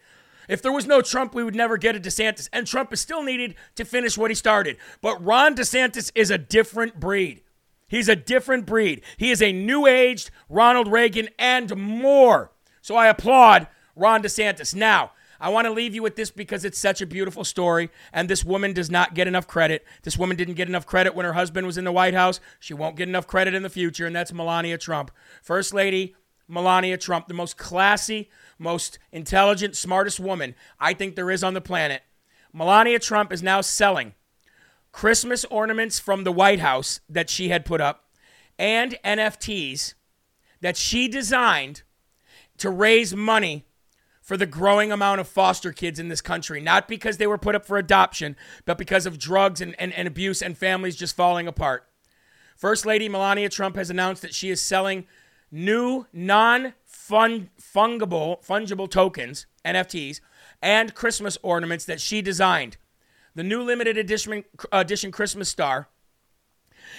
If there was no Trump, we would never get a DeSantis. And Trump is still needed to finish what he started. But Ron DeSantis is a different breed. He's a different breed. He is a new aged Ronald Reagan and more. So I applaud Ron DeSantis. Now, I want to leave you with this because it's such a beautiful story, and this woman does not get enough credit. This woman didn't get enough credit when her husband was in the White House. She won't get enough credit in the future, and that's Melania Trump. First Lady Melania Trump, the most classy, most intelligent, smartest woman I think there is on the planet. Melania Trump is now selling Christmas ornaments from the White House that she had put up and NFTs that she designed to raise money for the growing amount of foster kids in this country, not because they were put up for adoption, but because of drugs and, and, and abuse and families just falling apart. First Lady Melania Trump has announced that she is selling new non fungible fungible tokens, NFTs, and Christmas ornaments that she designed. The new limited edition, edition Christmas star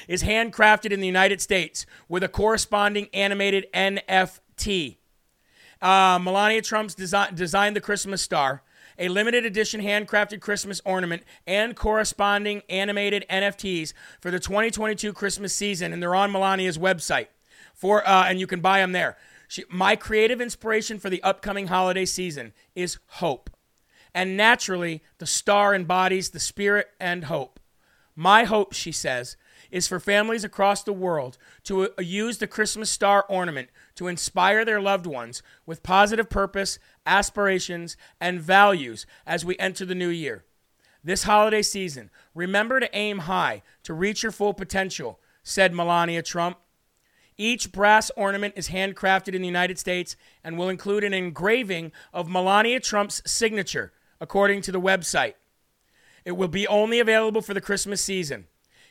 is handcrafted in the United States with a corresponding animated NFT. Uh, Melania Trump's design, designed the Christmas star, a limited edition handcrafted Christmas ornament, and corresponding animated NFTs for the 2022 Christmas season, and they're on Melania's website. For uh, and you can buy them there. She, my creative inspiration for the upcoming holiday season is hope, and naturally, the star embodies the spirit and hope. My hope, she says, is for families across the world to uh, use the Christmas star ornament to inspire their loved ones with positive purpose, aspirations, and values as we enter the new year. This holiday season, remember to aim high to reach your full potential, said Melania Trump. Each brass ornament is handcrafted in the United States and will include an engraving of Melania Trump's signature, according to the website. It will be only available for the Christmas season.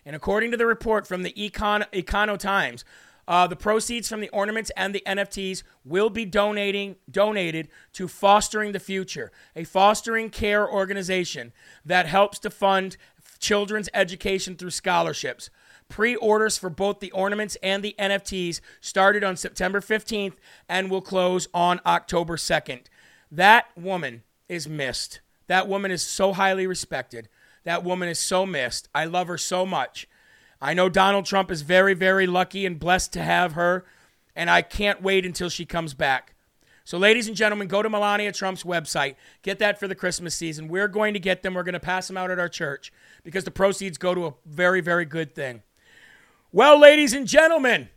And according to the report from the Econ- Econo Times, uh, the proceeds from the ornaments and the NFTs will be donating donated to Fostering the Future, a fostering care organization that helps to fund children's education through scholarships. Pre-orders for both the ornaments and the NFTs started on September 15th and will close on October 2nd. That woman is missed. That woman is so highly respected. That woman is so missed. I love her so much. I know Donald Trump is very, very lucky and blessed to have her, and I can't wait until she comes back. So, ladies and gentlemen, go to Melania Trump's website. Get that for the Christmas season. We're going to get them. We're going to pass them out at our church because the proceeds go to a very, very good thing. Well, ladies and gentlemen,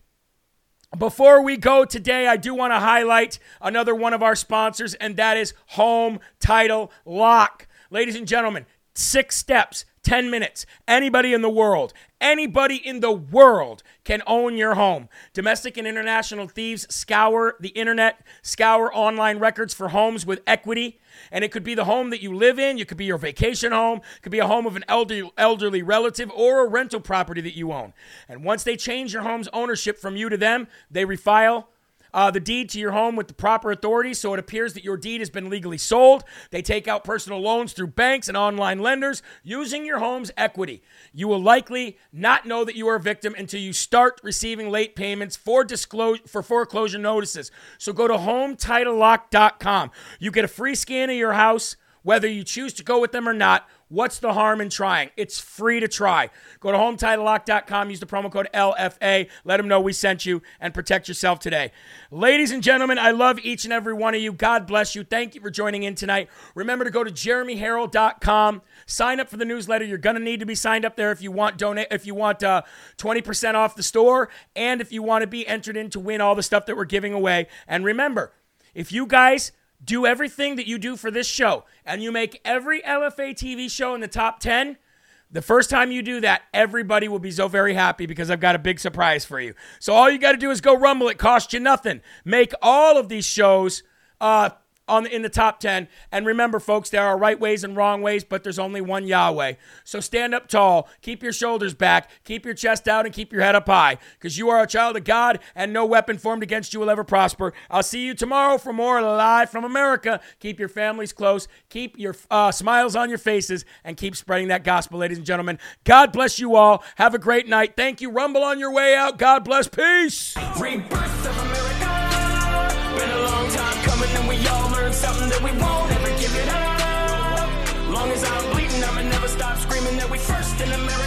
before we go today, I do want to highlight another one of our sponsors, and that is Home Title Lock. Ladies and gentlemen, Six steps, 10 minutes. Anybody in the world, anybody in the world can own your home. Domestic and international thieves scour the internet, scour online records for homes with equity. And it could be the home that you live in, it could be your vacation home, it could be a home of an elderly, elderly relative or a rental property that you own. And once they change your home's ownership from you to them, they refile uh, the deed to your home with the proper authority so it appears that your deed has been legally sold. They take out personal loans through banks and online lenders using your home's equity. You will likely not know that you are a victim until you start receiving late payments for disclosure for foreclosure notices. So go to hometitlelock.com. You get a free scan of your house whether you choose to go with them or not What's the harm in trying? It's free to try. Go to HometitleLock.com, use the promo code LFA, let them know we sent you, and protect yourself today. Ladies and gentlemen, I love each and every one of you. God bless you. Thank you for joining in tonight. Remember to go to JeremyHerrell.com, sign up for the newsletter. You're going to need to be signed up there if you want donate if you want uh, 20% off the store and if you want to be entered in to win all the stuff that we're giving away. And remember, if you guys do everything that you do for this show, and you make every LFA TV show in the top 10, the first time you do that, everybody will be so very happy because I've got a big surprise for you. So all you got to do is go rumble. It costs you nothing. Make all of these shows uh, on in the top 10. And remember, folks, there are right ways and wrong ways, but there's only one Yahweh. So stand up tall, keep your shoulders back, keep your chest out, and keep your head up high, because you are a child of God, and no weapon formed against you will ever prosper. I'll see you tomorrow for more live from America. Keep your families close, keep your uh, smiles on your faces, and keep spreading that gospel, ladies and gentlemen. God bless you all. Have a great night. Thank you. Rumble on your way out. God bless. Peace. Rebirth of America. Been a long time coming, and we all something that we won't ever give it up. Long as I'm bleeding, I'ma never stop screaming that we first in America.